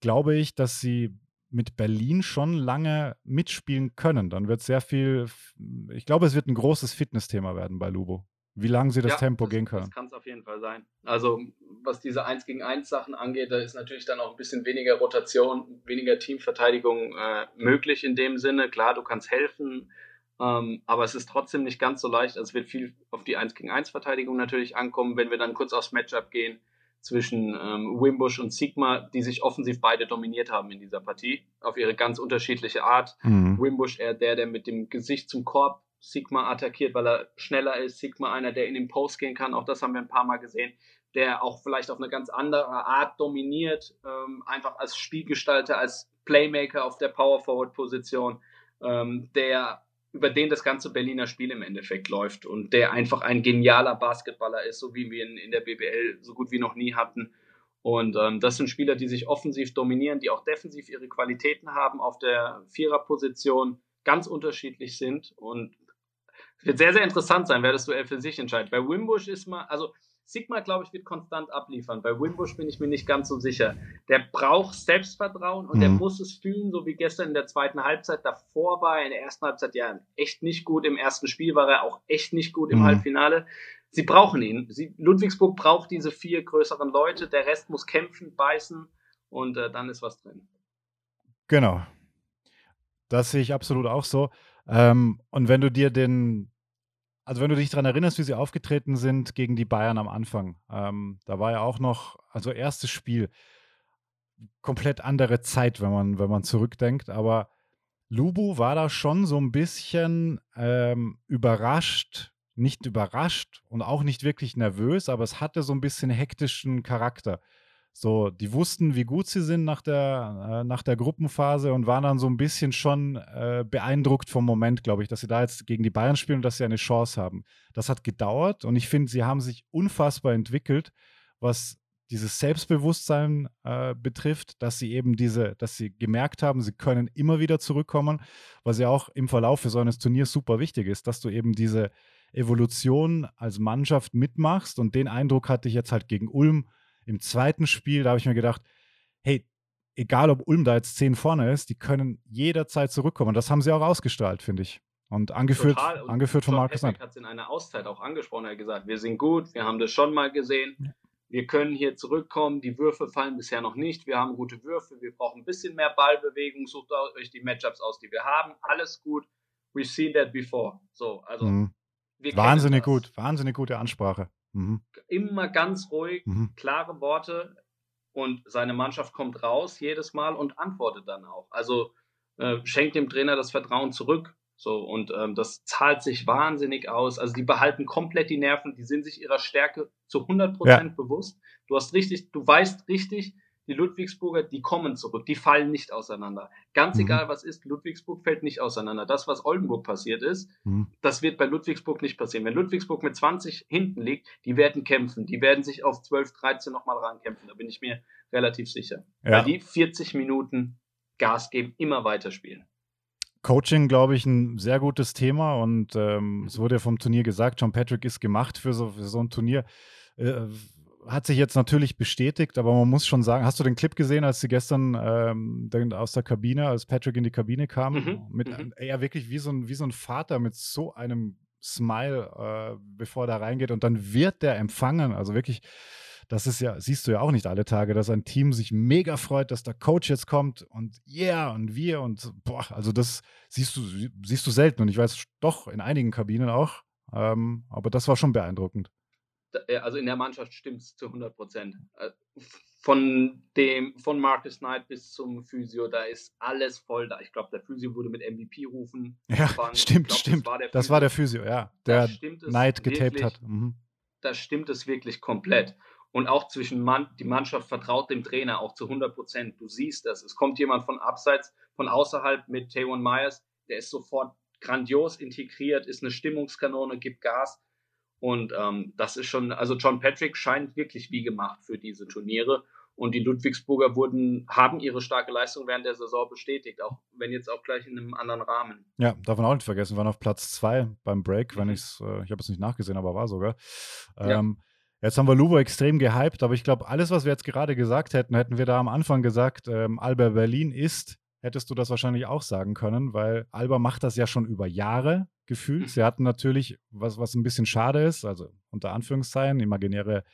glaube ich, dass sie mit Berlin schon lange mitspielen können. Dann wird sehr viel, ich glaube, es wird ein großes Fitnessthema werden bei Lubo. Wie lange sie das
Ja,
Tempo
das,
gehen
das
können.
kann es auf jeden Fall sein. Also, was diese 1 gegen 1 Sachen angeht, da ist natürlich dann auch ein bisschen weniger Rotation, weniger Teamverteidigung äh, möglich in dem Sinne. Klar, du kannst helfen, ähm, aber es ist trotzdem nicht ganz so leicht. Also, es wird viel auf die 1 gegen 1 Verteidigung natürlich ankommen, wenn wir dann kurz aufs Matchup gehen zwischen ähm, Wimbush und Sigma, die sich offensiv beide dominiert haben in dieser Partie, auf ihre ganz unterschiedliche Art.
Mhm.
Wimbush eher der, der mit dem Gesicht zum Korb Sigma attackiert, weil er schneller ist. Sigma einer, der in den Post gehen kann. Auch das haben wir ein paar Mal gesehen. Der auch vielleicht auf eine ganz andere Art dominiert. Ähm, einfach als Spielgestalter, als Playmaker auf der Power Forward Position. Ähm, der über den das ganze Berliner Spiel im Endeffekt läuft und der einfach ein genialer Basketballer ist, so wie wir ihn in der BBL so gut wie noch nie hatten. Und ähm, das sind Spieler, die sich offensiv dominieren, die auch defensiv ihre Qualitäten haben auf der Viererposition, ganz unterschiedlich sind. Und wird sehr, sehr interessant sein, wer das Duell für sich entscheidet. Bei Wimbush ist mal, also Sigma, glaube ich, wird konstant abliefern. Bei Wimbush bin ich mir nicht ganz so sicher. Der braucht Selbstvertrauen und
Mhm.
der muss es fühlen, so wie gestern in der zweiten Halbzeit. Davor war er in der ersten Halbzeit ja echt nicht gut. Im ersten Spiel war er auch echt nicht gut im
Mhm.
Halbfinale. Sie brauchen ihn. Sie, Ludwigsburg braucht diese vier größeren Leute. Der Rest muss kämpfen, beißen und äh, dann ist was drin.
Genau. Das sehe ich absolut auch so. Ähm, und wenn du dir den, also wenn du dich daran erinnerst, wie sie aufgetreten sind gegen die Bayern am Anfang, ähm, da war ja auch noch, also erstes Spiel, komplett andere Zeit, wenn man, wenn man zurückdenkt, aber Lubu war da schon so ein bisschen ähm, überrascht, nicht überrascht und auch nicht wirklich nervös, aber es hatte so ein bisschen hektischen Charakter. So, die wussten, wie gut sie sind nach der, äh, nach der Gruppenphase und waren dann so ein bisschen schon äh, beeindruckt vom Moment, glaube ich, dass sie da jetzt gegen die Bayern spielen und dass sie eine Chance haben. Das hat gedauert und ich finde, sie haben sich unfassbar entwickelt, was dieses Selbstbewusstsein äh, betrifft, dass sie eben diese, dass sie gemerkt haben, sie können immer wieder zurückkommen, was ja auch im Verlauf für so eines Turniers super wichtig ist, dass du eben diese Evolution als Mannschaft mitmachst und den Eindruck hatte ich jetzt halt gegen Ulm im zweiten Spiel, da habe ich mir gedacht, hey, egal ob Ulm da jetzt 10 vorne ist, die können jederzeit zurückkommen. Das haben sie auch ausgestrahlt, finde ich. Und angeführt,
Total. Und
angeführt von
John
Markus
Epic hat es in einer Auszeit auch angesprochen. Er hat gesagt, wir sind gut, wir haben das schon mal gesehen. Wir können hier zurückkommen. Die Würfe fallen bisher noch nicht. Wir haben gute Würfe. Wir brauchen ein bisschen mehr Ballbewegung. Sucht euch die Matchups aus, die wir haben. Alles gut. We've seen that before. So, also
Mhm. Wahnsinnig gut, wahnsinnig gute Ansprache. Mhm.
Immer ganz ruhig,
Mhm.
klare Worte und seine Mannschaft kommt raus jedes Mal und antwortet dann auch. Also äh, schenkt dem Trainer das Vertrauen zurück. So, und ähm, das zahlt sich wahnsinnig aus. Also die behalten komplett die Nerven, die sind sich ihrer Stärke zu 100% bewusst. Du hast richtig, du weißt richtig, die Ludwigsburger, die kommen zurück, die fallen nicht auseinander. Ganz
Mhm.
egal was ist, Ludwigsburg fällt nicht auseinander. Das, was Oldenburg passiert ist,
Mhm.
das wird bei Ludwigsburg nicht passieren. Wenn Ludwigsburg mit 20 hinten liegt, die werden kämpfen. Die werden sich auf 12, 13 nochmal rankämpfen. Da bin ich mir relativ sicher.
Ja.
Weil die 40 Minuten Gas geben, immer weiterspielen.
Coaching, glaube ich, ein sehr gutes Thema und ähm, es wurde ja vom Turnier gesagt, John Patrick ist gemacht für so, für so ein Turnier. Äh, hat sich jetzt natürlich bestätigt, aber man muss schon sagen, hast du den Clip gesehen, als sie gestern ähm, aus der Kabine, als Patrick in die Kabine kam,
Mhm,
mit
mhm.
er wirklich wie so, ein, wie so ein Vater mit so einem Smile, äh, bevor er da reingeht und dann wird der empfangen. Also wirklich, das ist ja, siehst du ja auch nicht alle Tage, dass ein Team sich mega freut, dass der Coach jetzt kommt und yeah und wir und boah, also das siehst du, siehst du selten und ich weiß doch in einigen Kabinen auch, ähm, aber das war schon beeindruckend.
Äh, Also in der Mannschaft stimmt es zu 100 Prozent. Von dem, von Marcus Knight bis zum Physio, da ist alles voll da. Ich glaube, der Physio wurde mit MVP rufen.
Ja,
empfangen. <laughs>
stimmt,
glaub,
stimmt.
Das war der
Das war der Physio, ja, der Knight getaped
wirklich.
hat. Mhm.
da stimmt es wirklich komplett. Und auch zwischen Mann, die Mannschaft vertraut dem Trainer auch zu 100 Prozent. Du siehst das. Es kommt jemand von abseits, von außerhalb mit Taywon Myers, der ist sofort grandios integriert, ist eine Stimmungskanone, gibt Gas. Und ähm, das ist schon, also John Patrick scheint wirklich wie gemacht für diese Turniere. Und die Ludwigsburger wurden, haben ihre starke Leistung während der Saison bestätigt, auch wenn jetzt auch gleich in einem anderen Rahmen.
Ja, darf man auch nicht vergessen, wir waren auf Platz zwei beim Break, wenn
Mhm.
ich's, äh, ich habe es nicht nachgesehen, aber war sogar.
Ja.
Ähm, Jetzt haben wir Lubo extrem gehypt, aber ich glaube, alles, was wir jetzt gerade gesagt hätten, hätten wir da am Anfang gesagt, ähm, Alba Berlin ist, hättest du das wahrscheinlich auch sagen können, weil Alba macht das ja schon über Jahre gefühlt. Sie hatten natürlich, was, was ein bisschen schade ist, also unter Anführungszeichen, imaginäre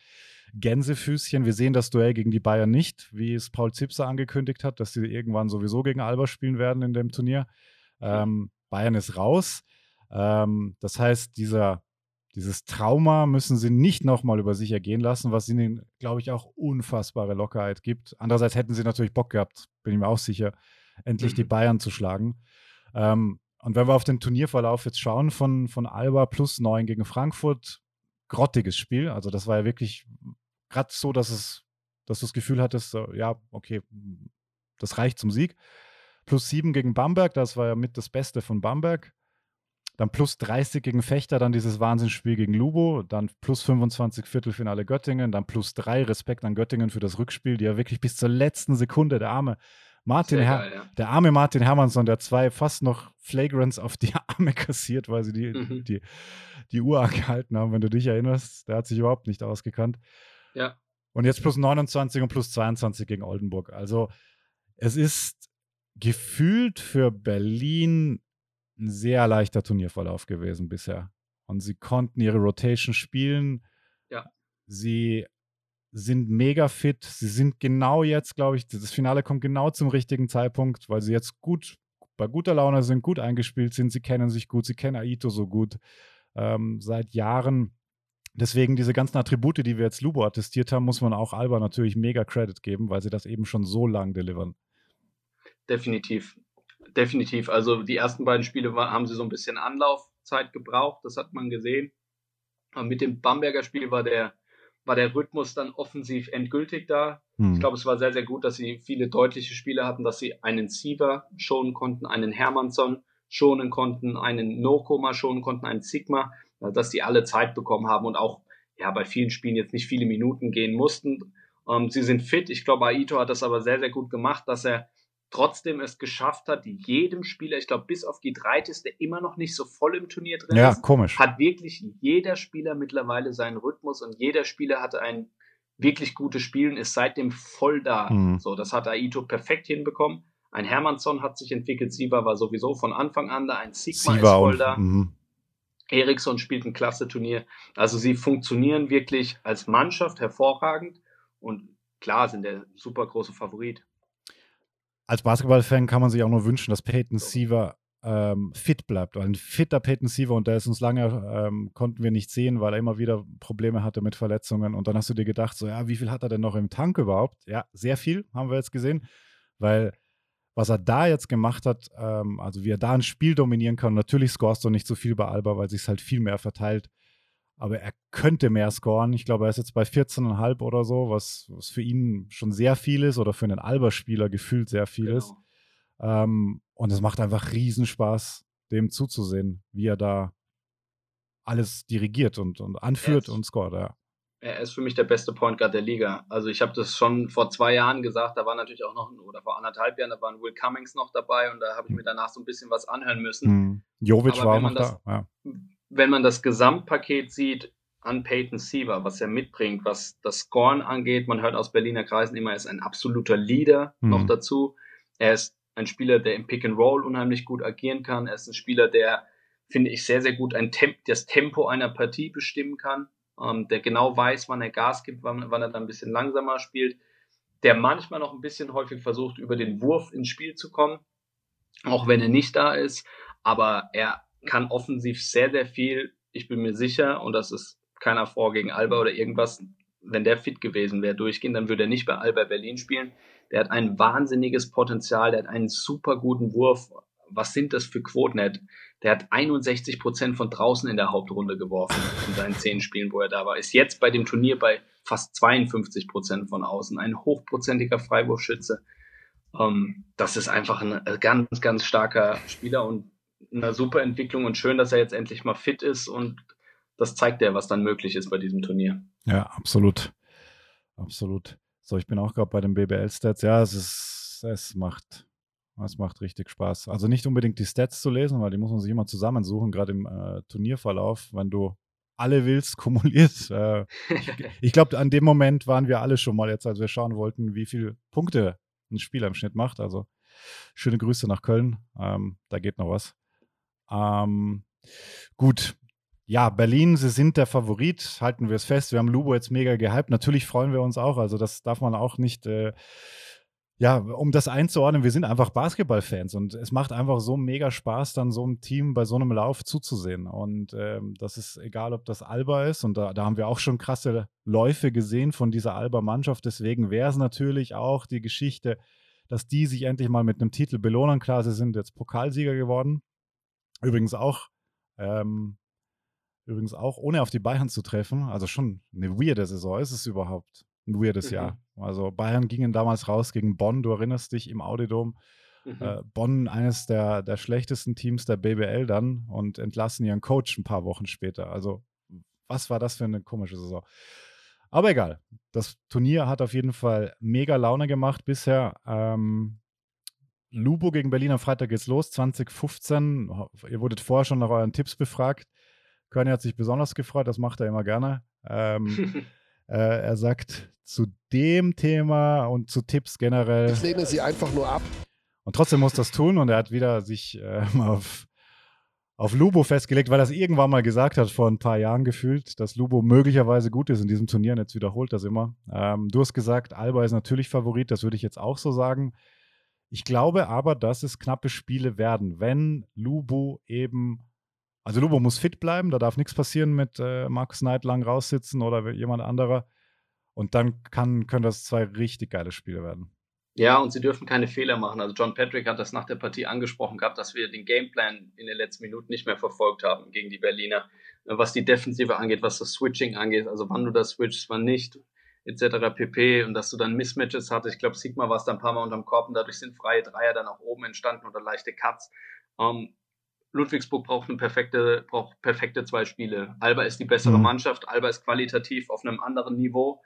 Gänsefüßchen. Wir sehen das Duell gegen die Bayern nicht, wie es Paul Zipser angekündigt hat, dass sie irgendwann sowieso gegen Alba spielen werden in dem Turnier. Ähm, Bayern ist raus. Ähm, das heißt, dieser, dieses Trauma müssen sie nicht nochmal über sich ergehen lassen, was ihnen, glaube ich, auch unfassbare Lockerheit gibt. Andererseits hätten sie natürlich Bock gehabt, bin ich mir auch sicher, endlich mhm. die Bayern zu schlagen. Ähm, und wenn wir auf den Turnierverlauf jetzt schauen von, von Alba plus 9 gegen Frankfurt, grottiges Spiel. Also das war ja wirklich gerade so, dass es, dass du das Gefühl hattest, ja, okay, das reicht zum Sieg. Plus 7 gegen Bamberg, das war ja mit das Beste von Bamberg. Dann plus 30 gegen Fechter, dann dieses Wahnsinnsspiel gegen Lubo, dann plus 25 Viertelfinale Göttingen, dann plus 3 Respekt an Göttingen für das Rückspiel, die ja wirklich bis zur letzten Sekunde der Arme Martin geil, ja. der arme Martin Hermannsson, der zwei fast noch Flagrants auf die <laughs> Arme kassiert, weil sie die, mhm. die, die Uhr angehalten haben, wenn du dich erinnerst. Der hat sich überhaupt nicht ausgekannt.
Ja.
Und jetzt plus 29 und plus 22 gegen Oldenburg. Also es ist gefühlt für Berlin ein sehr leichter Turnierverlauf gewesen bisher. Und sie konnten ihre Rotation spielen.
Ja.
Sie sind mega fit. Sie sind genau jetzt, glaube ich, das Finale kommt genau zum richtigen Zeitpunkt, weil sie jetzt gut bei guter Laune sind, gut eingespielt sind. Sie kennen sich gut, sie kennen Aito so gut ähm, seit Jahren. Deswegen diese ganzen Attribute, die wir jetzt Lubo attestiert haben, muss man auch Alba natürlich mega Credit geben, weil sie das eben schon so lang delivern.
Definitiv. Definitiv. Also die ersten beiden Spiele haben sie so ein bisschen Anlaufzeit gebraucht, das hat man gesehen. Aber mit dem Bamberger Spiel war der, war der Rhythmus dann offensiv endgültig da. Hm. Ich glaube, es war sehr, sehr gut, dass sie viele deutliche Spiele hatten, dass sie einen Siever schonen konnten, einen Hermannsson schonen konnten, einen Nokoma schonen konnten, einen Sigma, dass die alle Zeit bekommen haben und auch ja bei vielen Spielen jetzt nicht viele Minuten gehen mussten. Ähm, sie sind fit. Ich glaube, Aito hat das aber sehr, sehr gut gemacht, dass er trotzdem es geschafft hat, jedem Spieler, ich glaube, bis auf Gidreitis, der immer noch nicht so voll im Turnier drin
ja, ist, komisch.
hat wirklich jeder Spieler mittlerweile seinen Rhythmus und jeder Spieler hatte ein wirklich gutes Spiel und ist seitdem voll da. Mhm. So, das hat Aito perfekt hinbekommen. Ein Hermannsson hat sich entwickelt, Siva war sowieso von Anfang an da, ein Sigma Siva ist voll und, da. Mhm. Eriksson spielt ein klasse Turnier. Also sie funktionieren wirklich als Mannschaft hervorragend und klar sind der super große Favorit
als Basketballfan kann man sich auch nur wünschen, dass Peyton Siever ähm, fit bleibt. Ein fitter Peyton Siever und der ist uns lange, ähm, konnten wir nicht sehen, weil er immer wieder Probleme hatte mit Verletzungen. Und dann hast du dir gedacht, so, ja, wie viel hat er denn noch im Tank überhaupt? Ja, sehr viel, haben wir jetzt gesehen. Weil was er da jetzt gemacht hat, ähm, also wie er da ein Spiel dominieren kann, natürlich scorest du nicht so viel bei Alba, weil sich halt viel mehr verteilt aber er könnte mehr scoren. Ich glaube, er ist jetzt bei 14,5 oder so, was, was für ihn schon sehr viel ist oder für einen Alberspieler gefühlt sehr viel genau. ist. Ähm, und es macht einfach Riesenspaß, dem zuzusehen, wie er da alles dirigiert und, und anführt und scoret. Ja.
Er ist für mich der beste Point Guard der Liga. Also ich habe das schon vor zwei Jahren gesagt, da war natürlich auch noch, oder vor anderthalb Jahren, da war ein Will Cummings noch dabei und da habe ich mir danach so ein bisschen was anhören müssen.
Mhm. Jovic Aber war auch noch das, da. Ja
wenn man das Gesamtpaket sieht an Peyton Siever, was er mitbringt, was das Scoren angeht, man hört aus Berliner Kreisen immer, er ist ein absoluter Leader mhm. noch dazu. Er ist ein Spieler, der im Pick and Roll unheimlich gut agieren kann. Er ist ein Spieler, der, finde ich, sehr, sehr gut ein Temp das Tempo einer Partie bestimmen kann, ähm, der genau weiß, wann er Gas gibt, wann, wann er dann ein bisschen langsamer spielt, der manchmal noch ein bisschen häufig versucht, über den Wurf ins Spiel zu kommen, auch wenn er nicht da ist. Aber er kann offensiv sehr, sehr viel. Ich bin mir sicher, und das ist keiner vor gegen Alba oder irgendwas, wenn der fit gewesen wäre, durchgehen, dann würde er nicht bei Alba Berlin spielen. Der hat ein wahnsinniges Potenzial, der hat einen super guten Wurf. Was sind das für Quoten? Der hat, der hat 61 Prozent von draußen in der Hauptrunde geworfen in seinen zehn Spielen, wo er da war. Ist jetzt bei dem Turnier bei fast 52 Prozent von außen. Ein hochprozentiger Freiwurfschütze. Ähm, das ist einfach ein ganz, ganz starker Spieler und eine super Entwicklung und schön, dass er jetzt endlich mal fit ist und das zeigt ja, was dann möglich ist bei diesem Turnier.
Ja, absolut. Absolut. So, ich bin auch gerade bei den BBL-Stats. Ja, es ist, es macht, es macht richtig Spaß. Also nicht unbedingt die Stats zu lesen, weil die muss man sich immer zusammensuchen, gerade im äh, Turnierverlauf, wenn du alle willst, <laughs> kumuliert. Äh, ich, ich glaube, an dem Moment waren wir alle schon mal jetzt, als wir schauen wollten, wie viele Punkte ein Spieler im Schnitt macht. Also schöne Grüße nach Köln. Ähm, da geht noch was. Ähm, Gut. Ja, Berlin, sie sind der Favorit, halten wir es fest. Wir haben Lubo jetzt mega gehypt. Natürlich freuen wir uns auch. Also, das darf man auch nicht. Äh, ja, um das einzuordnen, wir sind einfach Basketballfans und es macht einfach so mega Spaß, dann so einem Team bei so einem Lauf zuzusehen. Und ähm, das ist egal, ob das Alba ist und da, da haben wir auch schon krasse Läufe gesehen von dieser Alba-Mannschaft. Deswegen wäre es natürlich auch die Geschichte, dass die sich endlich mal mit einem Titel belohnen. Klar, sie sind jetzt Pokalsieger geworden. Übrigens auch, ähm, übrigens auch ohne auf die Bayern zu treffen. Also schon eine weirde Saison ist es überhaupt ein weirdes mhm. Jahr. Also Bayern gingen damals raus gegen Bonn, du erinnerst dich, im Audidom. Mhm. Äh, Bonn, eines der, der schlechtesten Teams der BBL dann und entlassen ihren Coach ein paar Wochen später. Also was war das für eine komische Saison? Aber egal, das Turnier hat auf jeden Fall mega Laune gemacht bisher. Ähm, Lubo gegen Berlin am Freitag geht's los, 2015. Ihr wurdet vorher schon nach euren Tipps befragt. Körny hat sich besonders gefreut, das macht er immer gerne. Ähm, <laughs> Äh, er sagt zu dem Thema und zu Tipps generell.
Ich lehne sie einfach nur ab.
Und trotzdem muss das tun und er hat wieder sich äh, auf, auf Lubo festgelegt, weil er es irgendwann mal gesagt hat, vor ein paar Jahren gefühlt, dass Lubo möglicherweise gut ist in diesem Turnier und jetzt wiederholt das immer. Ähm, du hast gesagt, Alba ist natürlich Favorit, das würde ich jetzt auch so sagen. Ich glaube aber, dass es knappe Spiele werden, wenn Lubo eben also Lubo muss fit bleiben, da darf nichts passieren mit äh, Markus Knight lang raussitzen oder jemand anderer. Und dann kann, können das zwei richtig geile Spiele werden.
Ja, und sie dürfen keine Fehler machen. Also John Patrick hat das nach der Partie angesprochen gehabt, dass wir den Gameplan in den letzten Minuten nicht mehr verfolgt haben gegen die Berliner, was die Defensive angeht, was das Switching angeht, also wann du das switchst, wann nicht, etc. pp. Und dass du dann Mismatches hattest. Ich glaube, Sigma war es dann ein paar Mal unterm Korb und dadurch sind freie Dreier dann auch oben entstanden oder leichte Cuts. Ähm, Ludwigsburg braucht eine perfekte, braucht perfekte zwei Spiele. Alba ist die bessere mhm. Mannschaft, Alba ist qualitativ auf einem anderen Niveau.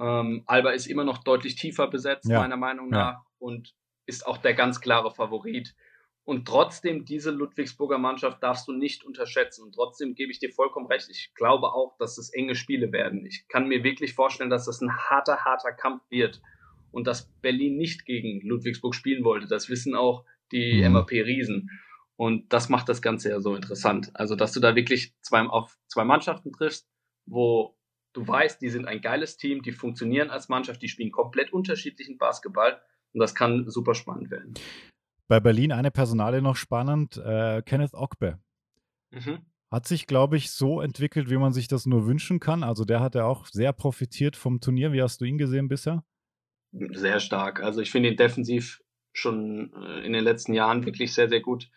Ähm, Alba ist immer noch deutlich tiefer besetzt, ja. meiner Meinung nach, ja. und ist auch der ganz klare Favorit. Und trotzdem, diese Ludwigsburger Mannschaft darfst du nicht unterschätzen. Und trotzdem gebe ich dir vollkommen recht. Ich glaube auch, dass es enge Spiele werden. Ich kann mir wirklich vorstellen, dass das ein harter, harter Kampf wird. Und dass Berlin nicht gegen Ludwigsburg spielen wollte. Das wissen auch die mhm. MAP-Riesen. Und das macht das Ganze ja so interessant. Also, dass du da wirklich zwei, auf zwei Mannschaften triffst, wo du weißt, die sind ein geiles Team, die funktionieren als Mannschaft, die spielen komplett unterschiedlichen Basketball und das kann super spannend werden.
Bei Berlin eine Personale noch spannend, äh, Kenneth Ogbe. Mhm. Hat sich, glaube ich, so entwickelt, wie man sich das nur wünschen kann. Also der hat ja auch sehr profitiert vom Turnier. Wie hast du ihn gesehen bisher?
Sehr stark. Also ich finde ihn defensiv schon äh, in den letzten Jahren wirklich sehr, sehr gut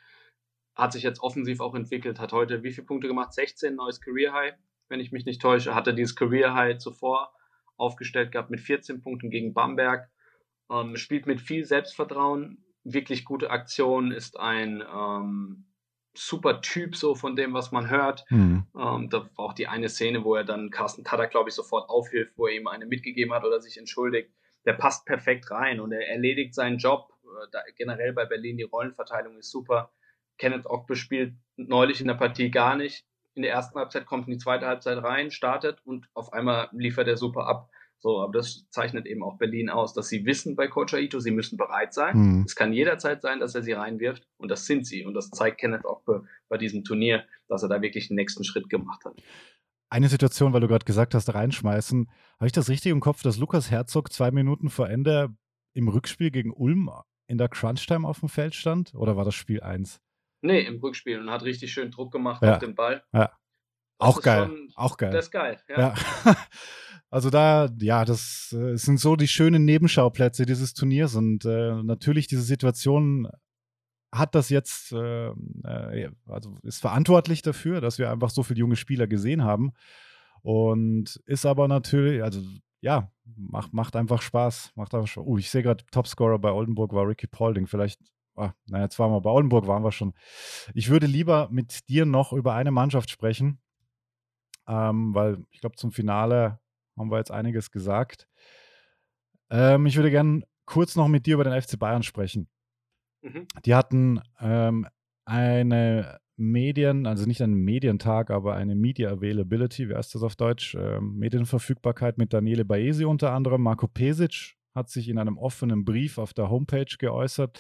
hat sich jetzt offensiv auch entwickelt, hat heute wie viele Punkte gemacht? 16, neues Career High, wenn ich mich nicht täusche. Hatte dieses Career High zuvor aufgestellt gehabt mit 14 Punkten gegen Bamberg. Ähm, spielt mit viel Selbstvertrauen, wirklich gute Aktion, ist ein ähm, super Typ so von dem, was man hört. Mhm. Ähm, da war auch die eine Szene, wo er dann Carsten Tada, glaube ich, sofort aufhilft, wo er ihm eine mitgegeben hat oder sich entschuldigt. Der passt perfekt rein und er erledigt seinen Job. Äh, da, generell bei Berlin die Rollenverteilung ist super. Kenneth Ogbe spielt neulich in der Partie gar nicht. In der ersten Halbzeit kommt in die zweite Halbzeit rein, startet und auf einmal liefert er super ab. So, aber das zeichnet eben auch Berlin aus, dass sie wissen bei Coach Aito, sie müssen bereit sein. Mhm. Es kann jederzeit sein, dass er sie reinwirft und das sind sie. Und das zeigt Kenneth Ogbe bei diesem Turnier, dass er da wirklich den nächsten Schritt gemacht hat.
Eine Situation, weil du gerade gesagt hast, reinschmeißen. Habe ich das richtig im Kopf, dass Lukas Herzog zwei Minuten vor Ende im Rückspiel gegen Ulm in der Crunch-Time auf dem Feld stand? Oder war das Spiel 1?
Nee, im Rückspiel und hat richtig schön Druck gemacht ja. auf den Ball.
Ja. Auch geil. Schon, auch geil.
Das ist geil, ja.
ja. <laughs> Also da, ja, das äh, sind so die schönen Nebenschauplätze dieses Turniers und äh, natürlich diese Situation hat das jetzt, äh, äh, also ist verantwortlich dafür, dass wir einfach so viele junge Spieler gesehen haben und ist aber natürlich, also ja, macht, macht einfach Spaß. Macht einfach Spaß. Uh, ich sehe gerade, Topscorer bei Oldenburg war Ricky Paulding. Vielleicht ah, na, jetzt waren wir bei Oldenburg, waren wir schon. Ich würde lieber mit dir noch über eine Mannschaft sprechen, ähm, weil ich glaube, zum Finale haben wir jetzt einiges gesagt. Ähm, ich würde gerne kurz noch mit dir über den FC Bayern sprechen. Mhm. Die hatten ähm, eine Medien, also nicht einen Medientag, aber eine Media Availability, wie heißt das auf Deutsch? Ähm, Medienverfügbarkeit mit Daniele Baesi unter anderem. Marco Pesic hat sich in einem offenen Brief auf der Homepage geäußert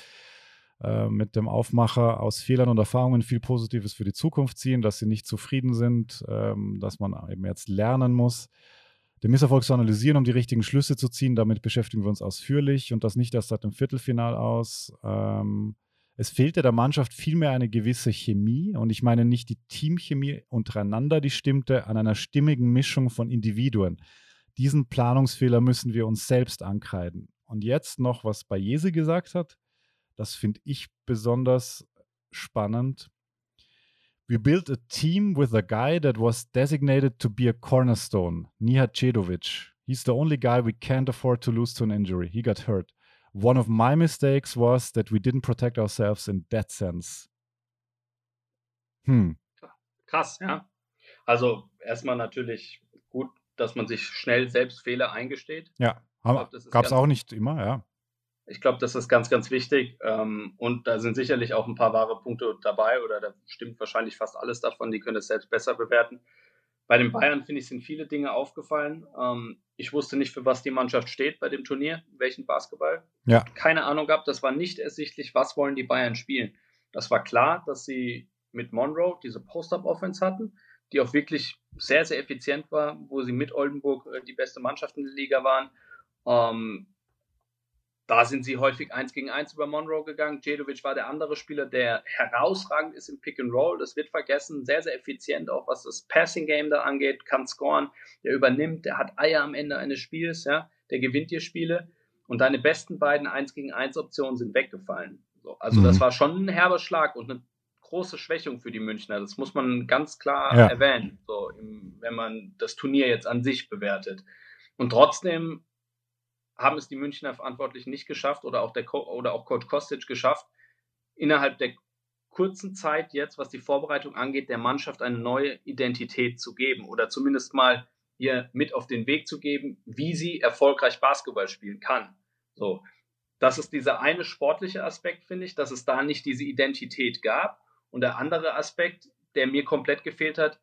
äh, mit dem Aufmacher aus Fehlern und Erfahrungen viel Positives für die Zukunft ziehen, dass sie nicht zufrieden sind, ähm, dass man eben jetzt lernen muss, den Misserfolg zu analysieren, um die richtigen Schlüsse zu ziehen. Damit beschäftigen wir uns ausführlich und das nicht erst seit dem Viertelfinal aus. Ähm, es fehlte der Mannschaft vielmehr eine gewisse Chemie und ich meine nicht die Teamchemie untereinander, die stimmte, an einer stimmigen Mischung von Individuen. Diesen Planungsfehler müssen wir uns selbst ankreiden. Und jetzt noch, was Bayese gesagt hat, das finde ich besonders spannend. We built a team with a guy that was designated to be a cornerstone, Nihat Cedovic. He's the only guy we can't afford to lose to an injury. He got hurt. One of my mistakes was that we didn't protect ourselves in that sense.
Hm. Krass, ja. Also erstmal natürlich gut, dass man sich schnell selbst Fehler eingesteht.
Ja, gab es auch nicht immer, ja.
Ich glaube, das ist ganz, ganz wichtig. Ähm, und da sind sicherlich auch ein paar wahre Punkte dabei oder da stimmt wahrscheinlich fast alles davon. Die können es selbst besser bewerten. Bei den Bayern, finde ich, sind viele Dinge aufgefallen. Ähm, ich wusste nicht, für was die Mannschaft steht bei dem Turnier, welchen Basketball.
Ja.
Keine Ahnung gehabt. Das war nicht ersichtlich, was wollen die Bayern spielen. Das war klar, dass sie mit Monroe diese Post-Up-Offense hatten, die auch wirklich sehr, sehr effizient war, wo sie mit Oldenburg äh, die beste Mannschaft in der Liga waren. Ähm, da sind sie häufig eins gegen eins über Monroe gegangen. Jedovic war der andere Spieler, der herausragend ist im Pick and Roll. Das wird vergessen. Sehr, sehr effizient, auch was das Passing Game da angeht. Kann scoren. Der übernimmt. Der hat Eier am Ende eines Spiels. Ja. Der gewinnt dir Spiele. Und deine besten beiden 1 gegen 1 Optionen sind weggefallen. So, also, mhm. das war schon ein herber Schlag und eine große Schwächung für die Münchner. Das muss man ganz klar ja. erwähnen, so im, wenn man das Turnier jetzt an sich bewertet. Und trotzdem haben es die Münchner Verantwortlichen nicht geschafft oder auch, der Co oder auch Coach Kostic geschafft, innerhalb der kurzen Zeit jetzt, was die Vorbereitung angeht, der Mannschaft eine neue Identität zu geben oder zumindest mal ihr mit auf den Weg zu geben, wie sie erfolgreich Basketball spielen kann. So, das ist dieser eine sportliche Aspekt, finde ich, dass es da nicht diese Identität gab. Und der andere Aspekt, der mir komplett gefehlt hat,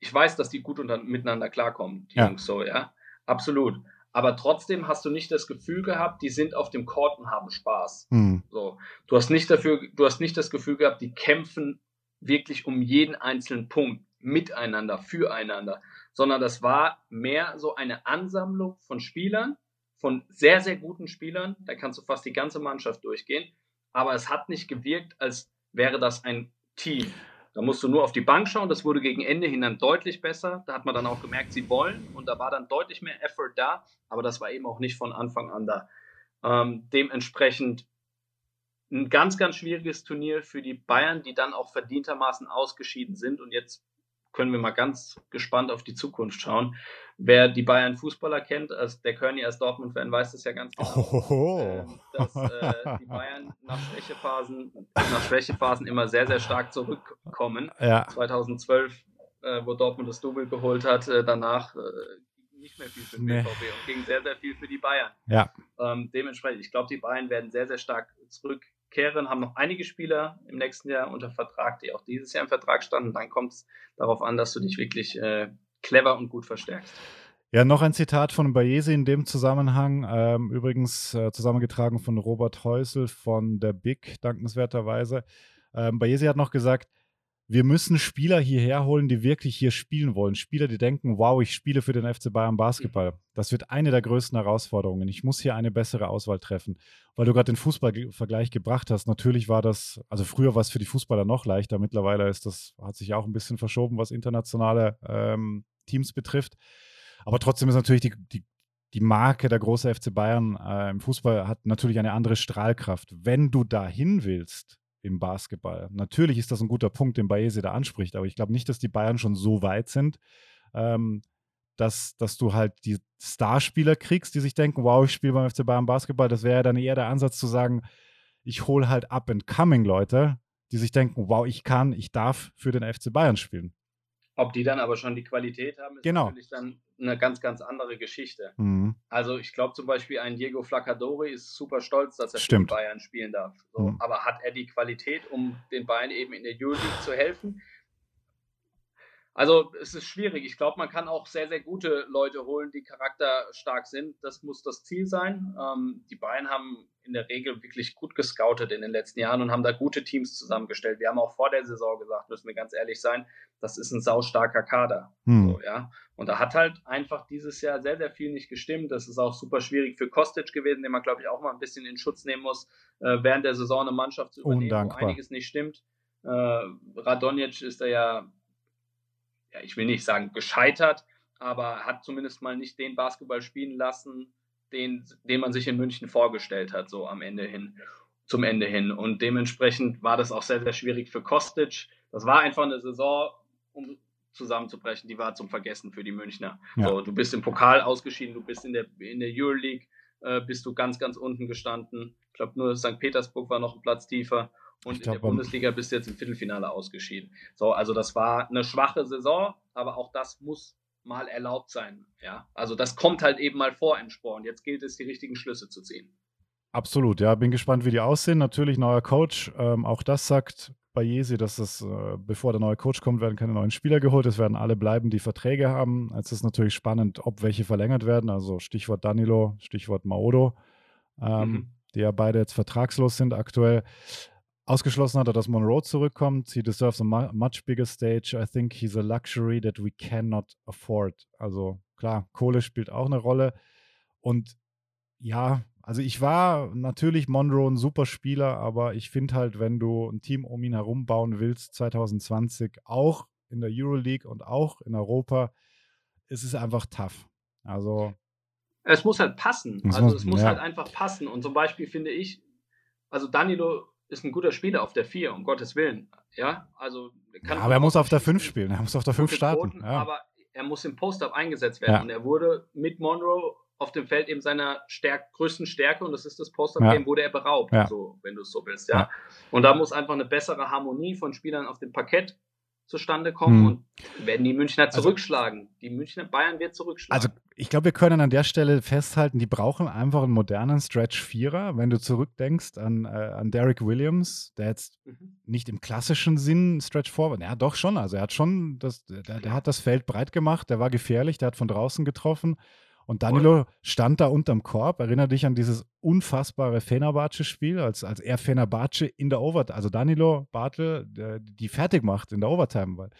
ich weiß, dass die gut miteinander klarkommen, die ja. Jungs so, ja, absolut aber trotzdem hast du nicht das Gefühl gehabt, die sind auf dem Court und haben Spaß. Mhm. So, du hast nicht dafür, du hast nicht das Gefühl gehabt, die kämpfen wirklich um jeden einzelnen Punkt miteinander, füreinander, sondern das war mehr so eine Ansammlung von Spielern, von sehr, sehr guten Spielern. Da kannst du fast die ganze Mannschaft durchgehen. Aber es hat nicht gewirkt, als wäre das ein Team. Da musst du nur auf die Bank schauen. Das wurde gegen Ende hin dann deutlich besser. Da hat man dann auch gemerkt, sie wollen. Und da war dann deutlich mehr Effort da. Aber das war eben auch nicht von Anfang an da. Ähm, dementsprechend ein ganz, ganz schwieriges Turnier für die Bayern, die dann auch verdientermaßen ausgeschieden sind und jetzt können wir mal ganz gespannt auf die Zukunft schauen. Wer die Bayern Fußballer kennt, also der Körny als Dortmund-Fan weiß das ja ganz genau, äh, dass äh, die Bayern nach Schwächephasen, nach Schwächephasen immer sehr, sehr stark zurückkommen. Ja. 2012, äh, wo Dortmund das Double geholt hat, äh, danach äh, nicht mehr viel für den nee. BVB und ging sehr, sehr viel für die Bayern.
Ja.
Ähm, dementsprechend, ich glaube, die Bayern werden sehr, sehr stark zurück zurückkehren, haben noch einige Spieler im nächsten Jahr unter Vertrag, die auch dieses Jahr im Vertrag standen. Dann kommt es darauf an, dass du dich wirklich äh, clever und gut verstärkst.
Ja, noch ein Zitat von Bayesi in dem Zusammenhang, ähm, übrigens äh, zusammengetragen von Robert Häusel von der Big, dankenswerterweise. Ähm, Bayesi hat noch gesagt, wir müssen Spieler hierher holen, die wirklich hier spielen wollen. Spieler, die denken, wow, ich spiele für den FC Bayern Basketball. Das wird eine der größten Herausforderungen. Ich muss hier eine bessere Auswahl treffen. Weil du gerade den Fußballvergleich gebracht hast, natürlich war das, also früher war es für die Fußballer noch leichter, mittlerweile ist das, hat sich auch ein bisschen verschoben, was internationale ähm, Teams betrifft. Aber trotzdem ist natürlich die, die, die Marke der große FC Bayern äh, im Fußball hat natürlich eine andere Strahlkraft. Wenn du dahin willst, im Basketball. Natürlich ist das ein guter Punkt, den Baese da anspricht, aber ich glaube nicht, dass die Bayern schon so weit sind, ähm, dass, dass du halt die Starspieler kriegst, die sich denken, wow, ich spiele beim FC Bayern Basketball. Das wäre ja dann eher der Ansatz zu sagen, ich hole halt up-and-coming Leute, die sich denken, wow, ich kann, ich darf für den FC Bayern spielen.
Ob die dann aber schon die Qualität haben, ist
genau.
natürlich dann eine ganz, ganz andere Geschichte. Mhm. Also ich glaube zum Beispiel ein Diego Flacadori ist super stolz, dass er
Stimmt.
für Bayern spielen darf. So, mhm. Aber hat er die Qualität, um den Bayern eben in der Euroleague zu helfen? Also es ist schwierig. Ich glaube, man kann auch sehr, sehr gute Leute holen, die charakterstark sind. Das muss das Ziel sein. Ähm, die Bayern haben in der Regel wirklich gut gescoutet in den letzten Jahren und haben da gute Teams zusammengestellt. Wir haben auch vor der Saison gesagt, müssen wir ganz ehrlich sein, das ist ein saustarker Kader. Hm. So, ja. Und da hat halt einfach dieses Jahr sehr, sehr viel nicht gestimmt. Das ist auch super schwierig für Kostic gewesen, den man, glaube ich, auch mal ein bisschen in Schutz nehmen muss, äh, während der Saison eine Mannschaft zu übernehmen, Undankbar. wo einiges nicht stimmt. Äh, Radonjic ist da ja, ja, ich will nicht sagen gescheitert, aber hat zumindest mal nicht den Basketball spielen lassen, den, den man sich in München vorgestellt hat, so am Ende hin, zum Ende hin. Und dementsprechend war das auch sehr, sehr schwierig für Kostic. Das war einfach eine Saison, um zusammenzubrechen, die war zum Vergessen für die Münchner. Ja. So, du bist im Pokal ausgeschieden, du bist in der, in der Euroleague, äh, bist du ganz, ganz unten gestanden. Ich glaube, nur St. Petersburg war noch ein Platz tiefer. Und glaub, in der Bundesliga bist du jetzt im Viertelfinale ausgeschieden. So, also das war eine schwache Saison, aber auch das muss mal erlaubt sein. Ja, also das kommt halt eben mal vor im Sport. Jetzt gilt es, die richtigen Schlüsse zu ziehen.
Absolut, ja, bin gespannt, wie die aussehen. Natürlich neuer Coach. Ähm, auch das sagt bei Jesi, dass es, äh, bevor der neue Coach kommt, werden keine neuen Spieler geholt. Es werden alle bleiben, die Verträge haben. Es ist natürlich spannend, ob welche verlängert werden. Also Stichwort Danilo, Stichwort Maodo, ähm, mhm. die ja beide jetzt vertragslos sind aktuell. Ausgeschlossen hat er, dass Monroe zurückkommt. He deserves a much bigger stage. I think he's a luxury that we cannot afford. Also klar, Kohle spielt auch eine Rolle. Und ja, also ich war natürlich Monroe ein super Spieler, aber ich finde halt, wenn du ein Team um ihn herum bauen willst, 2020, auch in der Euroleague und auch in Europa, ist es einfach tough. Also.
Es muss halt passen. Also es muss ja. halt einfach passen. Und zum Beispiel finde ich, also Danilo ist ein guter Spieler auf der 4, um Gottes Willen. Ja, also
ja, aber er muss auf der 5 spielen, er muss auf der 5 starten. Quoten,
ja. Aber er muss im Post-Up eingesetzt werden. Ja. Und er wurde mit Monroe auf dem Feld eben seiner stärk größten Stärke, und das ist das Post-Up-Game, wurde er beraubt, so, wenn du es so willst. Ja? Und da muss einfach eine bessere Harmonie von Spielern auf dem Parkett zustande kommen hm. und werden die Münchner also zurückschlagen. Also, die Münchner Bayern wird zurückschlagen.
Also ich glaube, wir können an der Stelle festhalten, die brauchen einfach einen modernen Stretch-Vierer. Wenn du zurückdenkst an, äh, an Derek Williams, der jetzt mhm. nicht im klassischen Sinn Stretch Forward, ja doch schon, also er hat schon, das, der, der hat das Feld breit gemacht, der war gefährlich, der hat von draußen getroffen und Danilo stand da unterm Korb. Erinnere dich an dieses unfassbare Fenerbahce-Spiel, als, als er Fenerbahce in der Overtime, also Danilo Bartel, die fertig macht in der Overtime. Weil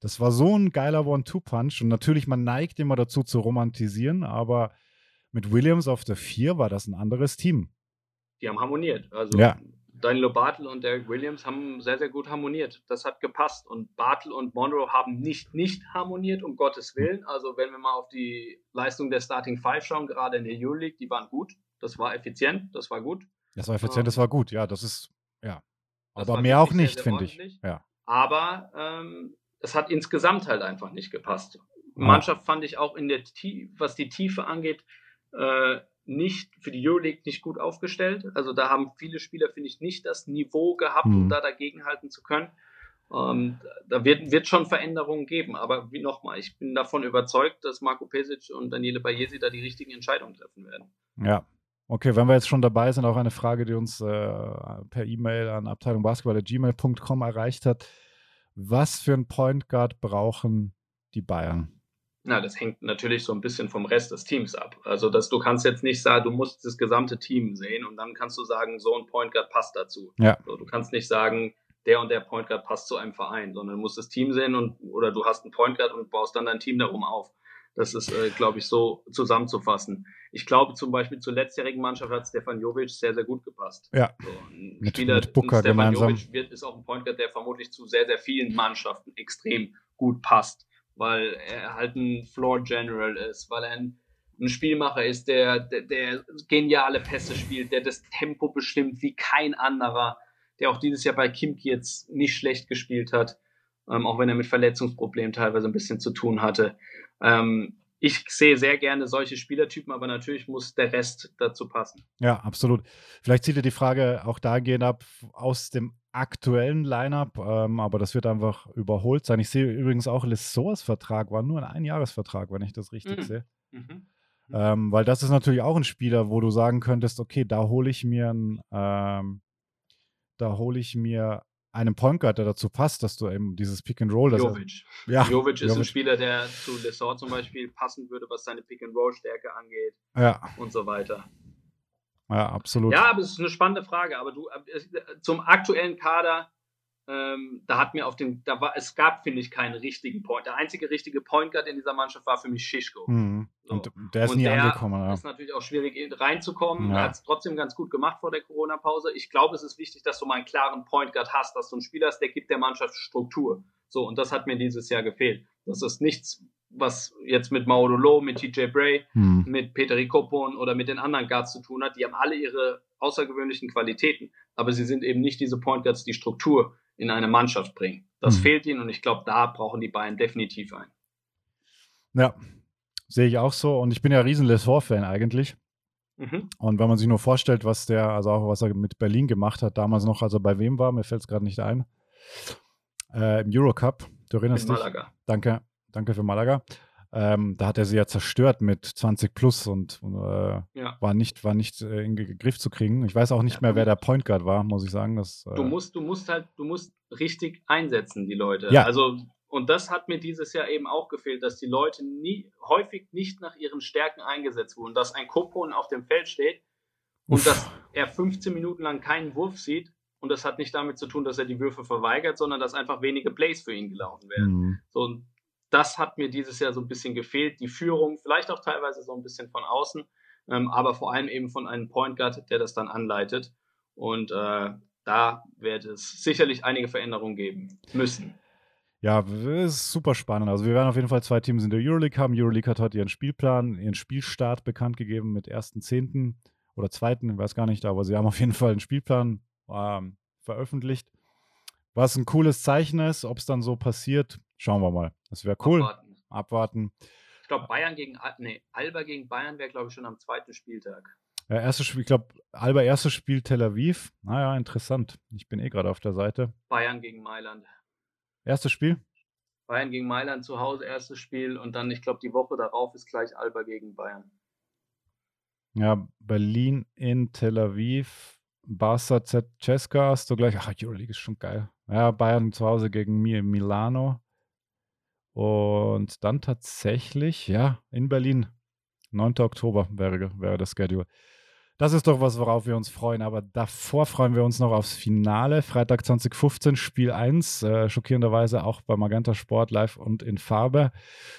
das war so ein geiler One-Two-Punch. Und natürlich, man neigt immer dazu zu romantisieren, aber mit Williams auf der 4 war das ein anderes Team.
Die haben harmoniert. Also ja. Danilo Bartel und Derek Williams haben sehr, sehr gut harmoniert. Das hat gepasst. Und Bartel und Monroe haben nicht, nicht harmoniert, um Gottes Willen. Also, wenn wir mal auf die Leistung der Starting Five schauen, gerade in der Euroleague, die waren gut. Das war effizient, das war gut.
Das war effizient, ähm, das war gut. Ja, das ist, ja. Aber mehr auch nicht, finde ich. Ja.
Aber ähm, es hat insgesamt halt einfach nicht gepasst. Mannschaft fand ich auch in der, was die Tiefe angeht, äh, nicht für die Euroleague nicht gut aufgestellt. Also da haben viele Spieler, finde ich, nicht das Niveau gehabt, um mhm. da dagegenhalten zu können. Ähm, da wird, wird schon Veränderungen geben, aber wie nochmal, ich bin davon überzeugt, dass Marco Pesic und Daniele Bayesi da die richtigen Entscheidungen treffen werden.
Ja, Okay, wenn wir jetzt schon dabei sind, auch eine Frage, die uns äh, per E-Mail an abteilungbasketball.gmail.com erreicht hat. Was für einen Point Guard brauchen die Bayern?
Na, das hängt natürlich so ein bisschen vom Rest des Teams ab. Also, dass du kannst jetzt nicht sagen, du musst das gesamte Team sehen und dann kannst du sagen, so ein Point Guard passt dazu. Ja. So, du kannst nicht sagen, der und der Point Guard passt zu einem Verein, sondern du musst das Team sehen und oder du hast einen Point Guard und baust dann dein Team darum auf. Das ist, äh, glaube ich, so zusammenzufassen. Ich glaube zum Beispiel zur letztjährigen Mannschaft hat Stefan Jovic sehr, sehr gut gepasst.
Ja.
So, ein mit, Spieler, mit Booker Stefan gemeinsam. Jovic wird, ist auch ein Point Guard, der vermutlich zu sehr, sehr vielen Mannschaften extrem gut passt weil er halt ein Floor General ist, weil er ein, ein Spielmacher ist, der, der, der, geniale Pässe spielt, der das Tempo bestimmt wie kein anderer, der auch dieses Jahr bei Kimki jetzt nicht schlecht gespielt hat, ähm, auch wenn er mit Verletzungsproblemen teilweise ein bisschen zu tun hatte. Ähm, ich sehe sehr gerne solche Spielertypen, aber natürlich muss der Rest dazu passen.
Ja, absolut. Vielleicht zieht ihr die Frage auch dahingehend ab aus dem aktuellen Lineup, ähm, aber das wird einfach überholt sein. Ich sehe übrigens auch, Lessors Vertrag war nur ein Einjahresvertrag, wenn ich das richtig mhm. sehe. Mhm. Ähm, weil das ist natürlich auch ein Spieler, wo du sagen könntest, okay, da hole ich mir ein, ähm, da hole ich mir einen Point Guard, der dazu passt, dass du eben dieses Pick and Roll.
Jovic. Er, ja, Jovic ist Jovic. ein Spieler, der zu Lessort zum Beispiel passen würde, was seine Pick and Roll Stärke angeht. Ja. Und so weiter.
Ja, absolut.
Ja, aber es ist eine spannende Frage. Aber du äh, zum aktuellen Kader ähm, da hat mir auf den, da war, es gab, finde ich, keinen richtigen Point. Der einzige richtige Point Guard in dieser Mannschaft war für mich Schischko.
Mhm. So. Und der ist und nie der angekommen. Ja.
ist natürlich auch schwierig reinzukommen. Ja. Er hat es trotzdem ganz gut gemacht vor der Corona-Pause. Ich glaube, es ist wichtig, dass du mal einen klaren Point Guard hast, dass du einen Spieler hast, der gibt der Mannschaft Struktur. So, und das hat mir dieses Jahr gefehlt. Das ist nichts, was jetzt mit Maudolo, mit TJ Bray, mhm. mit Peter Rikopon oder mit den anderen Guards zu tun hat. Die haben alle ihre außergewöhnlichen Qualitäten, aber sie sind eben nicht diese Point Guards, die Struktur in eine Mannschaft bringen. Das mhm. fehlt ihnen und ich glaube, da brauchen die Bayern definitiv ein.
Ja, sehe ich auch so. Und ich bin ja riesen Lesor-Fan eigentlich. Mhm. Und wenn man sich nur vorstellt, was der, also auch was er mit Berlin gemacht hat, damals noch, als er bei wem war, mir fällt es gerade nicht ein, äh, im Eurocup, du erinnerst in dich? Malaga. Danke, danke für Malaga. Ähm, da hat er sie ja zerstört mit 20 plus und äh, ja. war nicht, war nicht äh, in Griff zu kriegen. Ich weiß auch nicht ja, mehr, wer der Point Guard war, muss ich sagen. Das,
äh, du musst, du musst halt, du musst richtig einsetzen, die Leute. Ja. Also, und das hat mir dieses Jahr eben auch gefehlt, dass die Leute nie, häufig nicht nach ihren Stärken eingesetzt wurden, dass ein Kopon auf dem Feld steht und Uff. dass er 15 Minuten lang keinen Wurf sieht. Und das hat nicht damit zu tun, dass er die Würfe verweigert, sondern dass einfach wenige Plays für ihn gelaufen werden. Mhm. So, und das hat mir dieses Jahr so ein bisschen gefehlt. Die Führung, vielleicht auch teilweise so ein bisschen von außen, ähm, aber vor allem eben von einem Point Guard, der das dann anleitet. Und äh, da wird es sicherlich einige Veränderungen geben müssen.
Ja, ist super spannend. Also wir werden auf jeden Fall zwei Teams in der Euroleague haben. Euroleague hat heute ihren Spielplan, ihren Spielstart bekannt gegeben mit 1.10. oder 2., ich weiß gar nicht, aber sie haben auf jeden Fall einen Spielplan ähm, veröffentlicht. Was ein cooles Zeichen ist, ob es dann so passiert, Schauen wir mal. Das wäre cool. Abwarten. Abwarten.
Ich glaube, Bayern gegen nee, Alba gegen Bayern wäre, glaube ich, schon am zweiten Spieltag.
Ja, erstes Spiel, ich glaube, Alba erstes Spiel Tel Aviv. Naja, interessant. Ich bin eh gerade auf der Seite.
Bayern gegen Mailand.
Erstes Spiel?
Bayern gegen Mailand zu Hause, erstes Spiel. Und dann, ich glaube, die Woche darauf ist gleich Alba gegen Bayern.
Ja, Berlin in Tel Aviv. Barca Z Cesca hast du gleich. Ach, Euroleague ist schon geil. Ja, Bayern zu Hause gegen Milano. Und dann tatsächlich, ja, in Berlin, 9. Oktober wäre, wäre das Schedule. Das ist doch was, worauf wir uns freuen. Aber davor freuen wir uns noch aufs Finale. Freitag 2015, Spiel 1. Äh, schockierenderweise auch bei Magenta Sport live und in Farbe.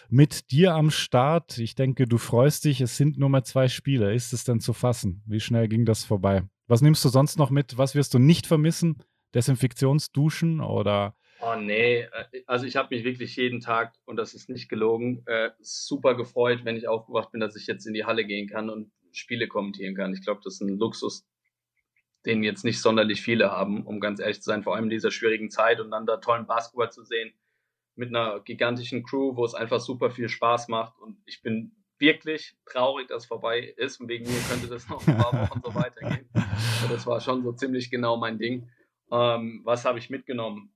Mit dir am Start. Ich denke, du freust dich. Es sind nur mehr zwei Spiele. Ist es denn zu fassen? Wie schnell ging das vorbei? Was nimmst du sonst noch mit? Was wirst du nicht vermissen? Desinfektionsduschen oder
Oh nee, äh, also ich habe mich wirklich jeden Tag, und das ist nicht gelogen, äh, super gefreut, wenn ich aufgewacht bin, dass ich jetzt in die Halle gehen kann und Spiele kommentieren kann. Ich glaube, das ist ein Luxus, den jetzt nicht sonderlich viele haben, um ganz ehrlich zu sein, vor allem in dieser schwierigen Zeit und dann da tollen Basketball zu sehen mit einer gigantischen Crew, wo es einfach super viel Spaß macht und ich bin wirklich traurig, dass es vorbei ist und wegen mir könnte das noch ein paar <laughs> Wochen so weitergehen. Aber das war schon so ziemlich genau mein Ding. Ähm, was habe ich mitgenommen?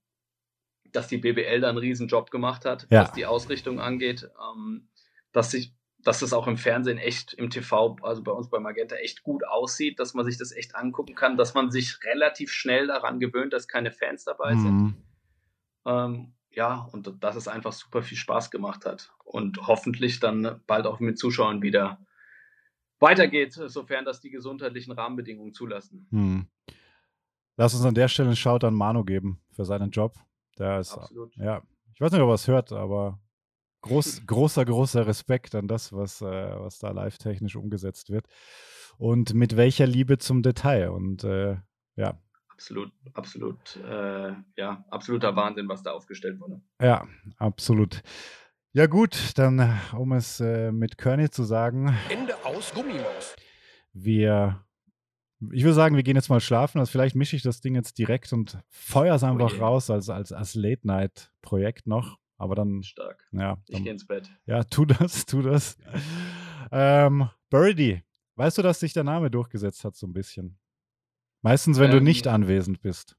Dass die BBL da einen riesen Job gemacht hat, ja. was die Ausrichtung angeht, ähm, dass sich dass das auch im Fernsehen echt, im TV, also bei uns bei Magenta echt gut aussieht, dass man sich das echt angucken kann, dass man sich relativ schnell daran gewöhnt, dass keine Fans dabei mhm. sind. Ähm, ja, und dass es einfach super viel Spaß gemacht hat und hoffentlich dann bald auch mit Zuschauern wieder weitergeht, sofern das die gesundheitlichen Rahmenbedingungen zulassen. Mhm.
Lass uns an der Stelle einen Shout an Manu geben für seinen Job. Der ist, Absolut. ja, ich weiß nicht, ob er es hört, aber groß, großer, großer Respekt an das, was, äh, was da live-technisch umgesetzt wird. Und mit welcher Liebe zum Detail. Und äh, ja.
Absolut, absolut, äh, ja, absoluter Wahnsinn, was da aufgestellt wurde.
Ja, absolut. Ja, gut, dann, um es äh, mit Körny zu sagen.
Ende aus Gummimaus.
Wir ich würde sagen, wir gehen jetzt mal schlafen. Also vielleicht mische ich das Ding jetzt direkt und feuer es einfach okay. raus als, als, als Late-Night-Projekt noch. Aber dann.
Stark.
Ja,
ich gehe ins Bett.
Ja, tu das, <laughs> tu das. ähm, Birdie, weißt du, dass sich der Name durchgesetzt hat, so ein bisschen? Meistens, wenn ähm, du nicht anwesend bist.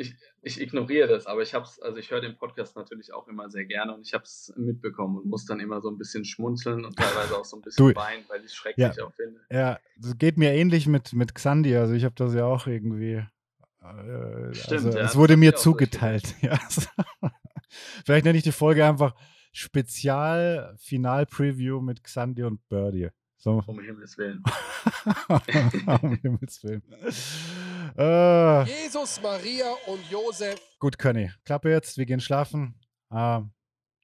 Ich, ich ignoriere das, aber ich hab's, also ich höre den Podcast natürlich auch immer sehr gerne und ich habe es mitbekommen und muss dann immer so ein bisschen schmunzeln und teilweise auch so ein bisschen weinen, weil ich es schrecklich ja, auch finde.
Ja, das geht mir ähnlich mit, mit Xandi, also ich habe das ja auch irgendwie. Äh, Stimmt, also, ja, es wurde mir zugeteilt. <laughs> Ja. Vielleicht nenne ich die Folge einfach Spezial-Final-Preview mit Xandi und Birdie. So.
Um Himmels Willen. <laughs>
um Himmels Willen. Äh,
Jesus, Maria und Josef.
gut, Conny. Klappe jetzt, wir gehen schlafen. Äh,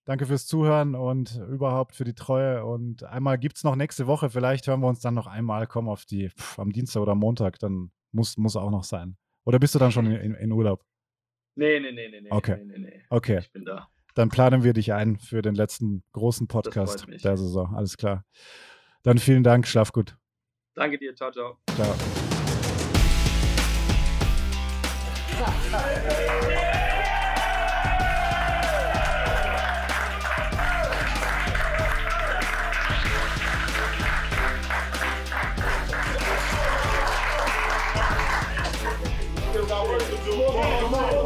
danke fürs Zuhören und überhaupt für die Treue. Und einmal gibt es noch nächste Woche. Vielleicht hören wir uns dann noch einmal. Komm auf die pff, am Dienstag oder Montag. Dann muss, muss auch noch sein. Oder bist du dann schon in, in Urlaub?
Nee, nee, nee, nee, nee.
Okay.
Nee, nee, nee.
Okay.
Ich bin da.
Dann planen wir dich ein für den letzten großen Podcast der Saison. Alles klar. Dann vielen Dank. Schlaf gut.
Danke dir. Ciao, ciao.
Ciao.
Come on, come on.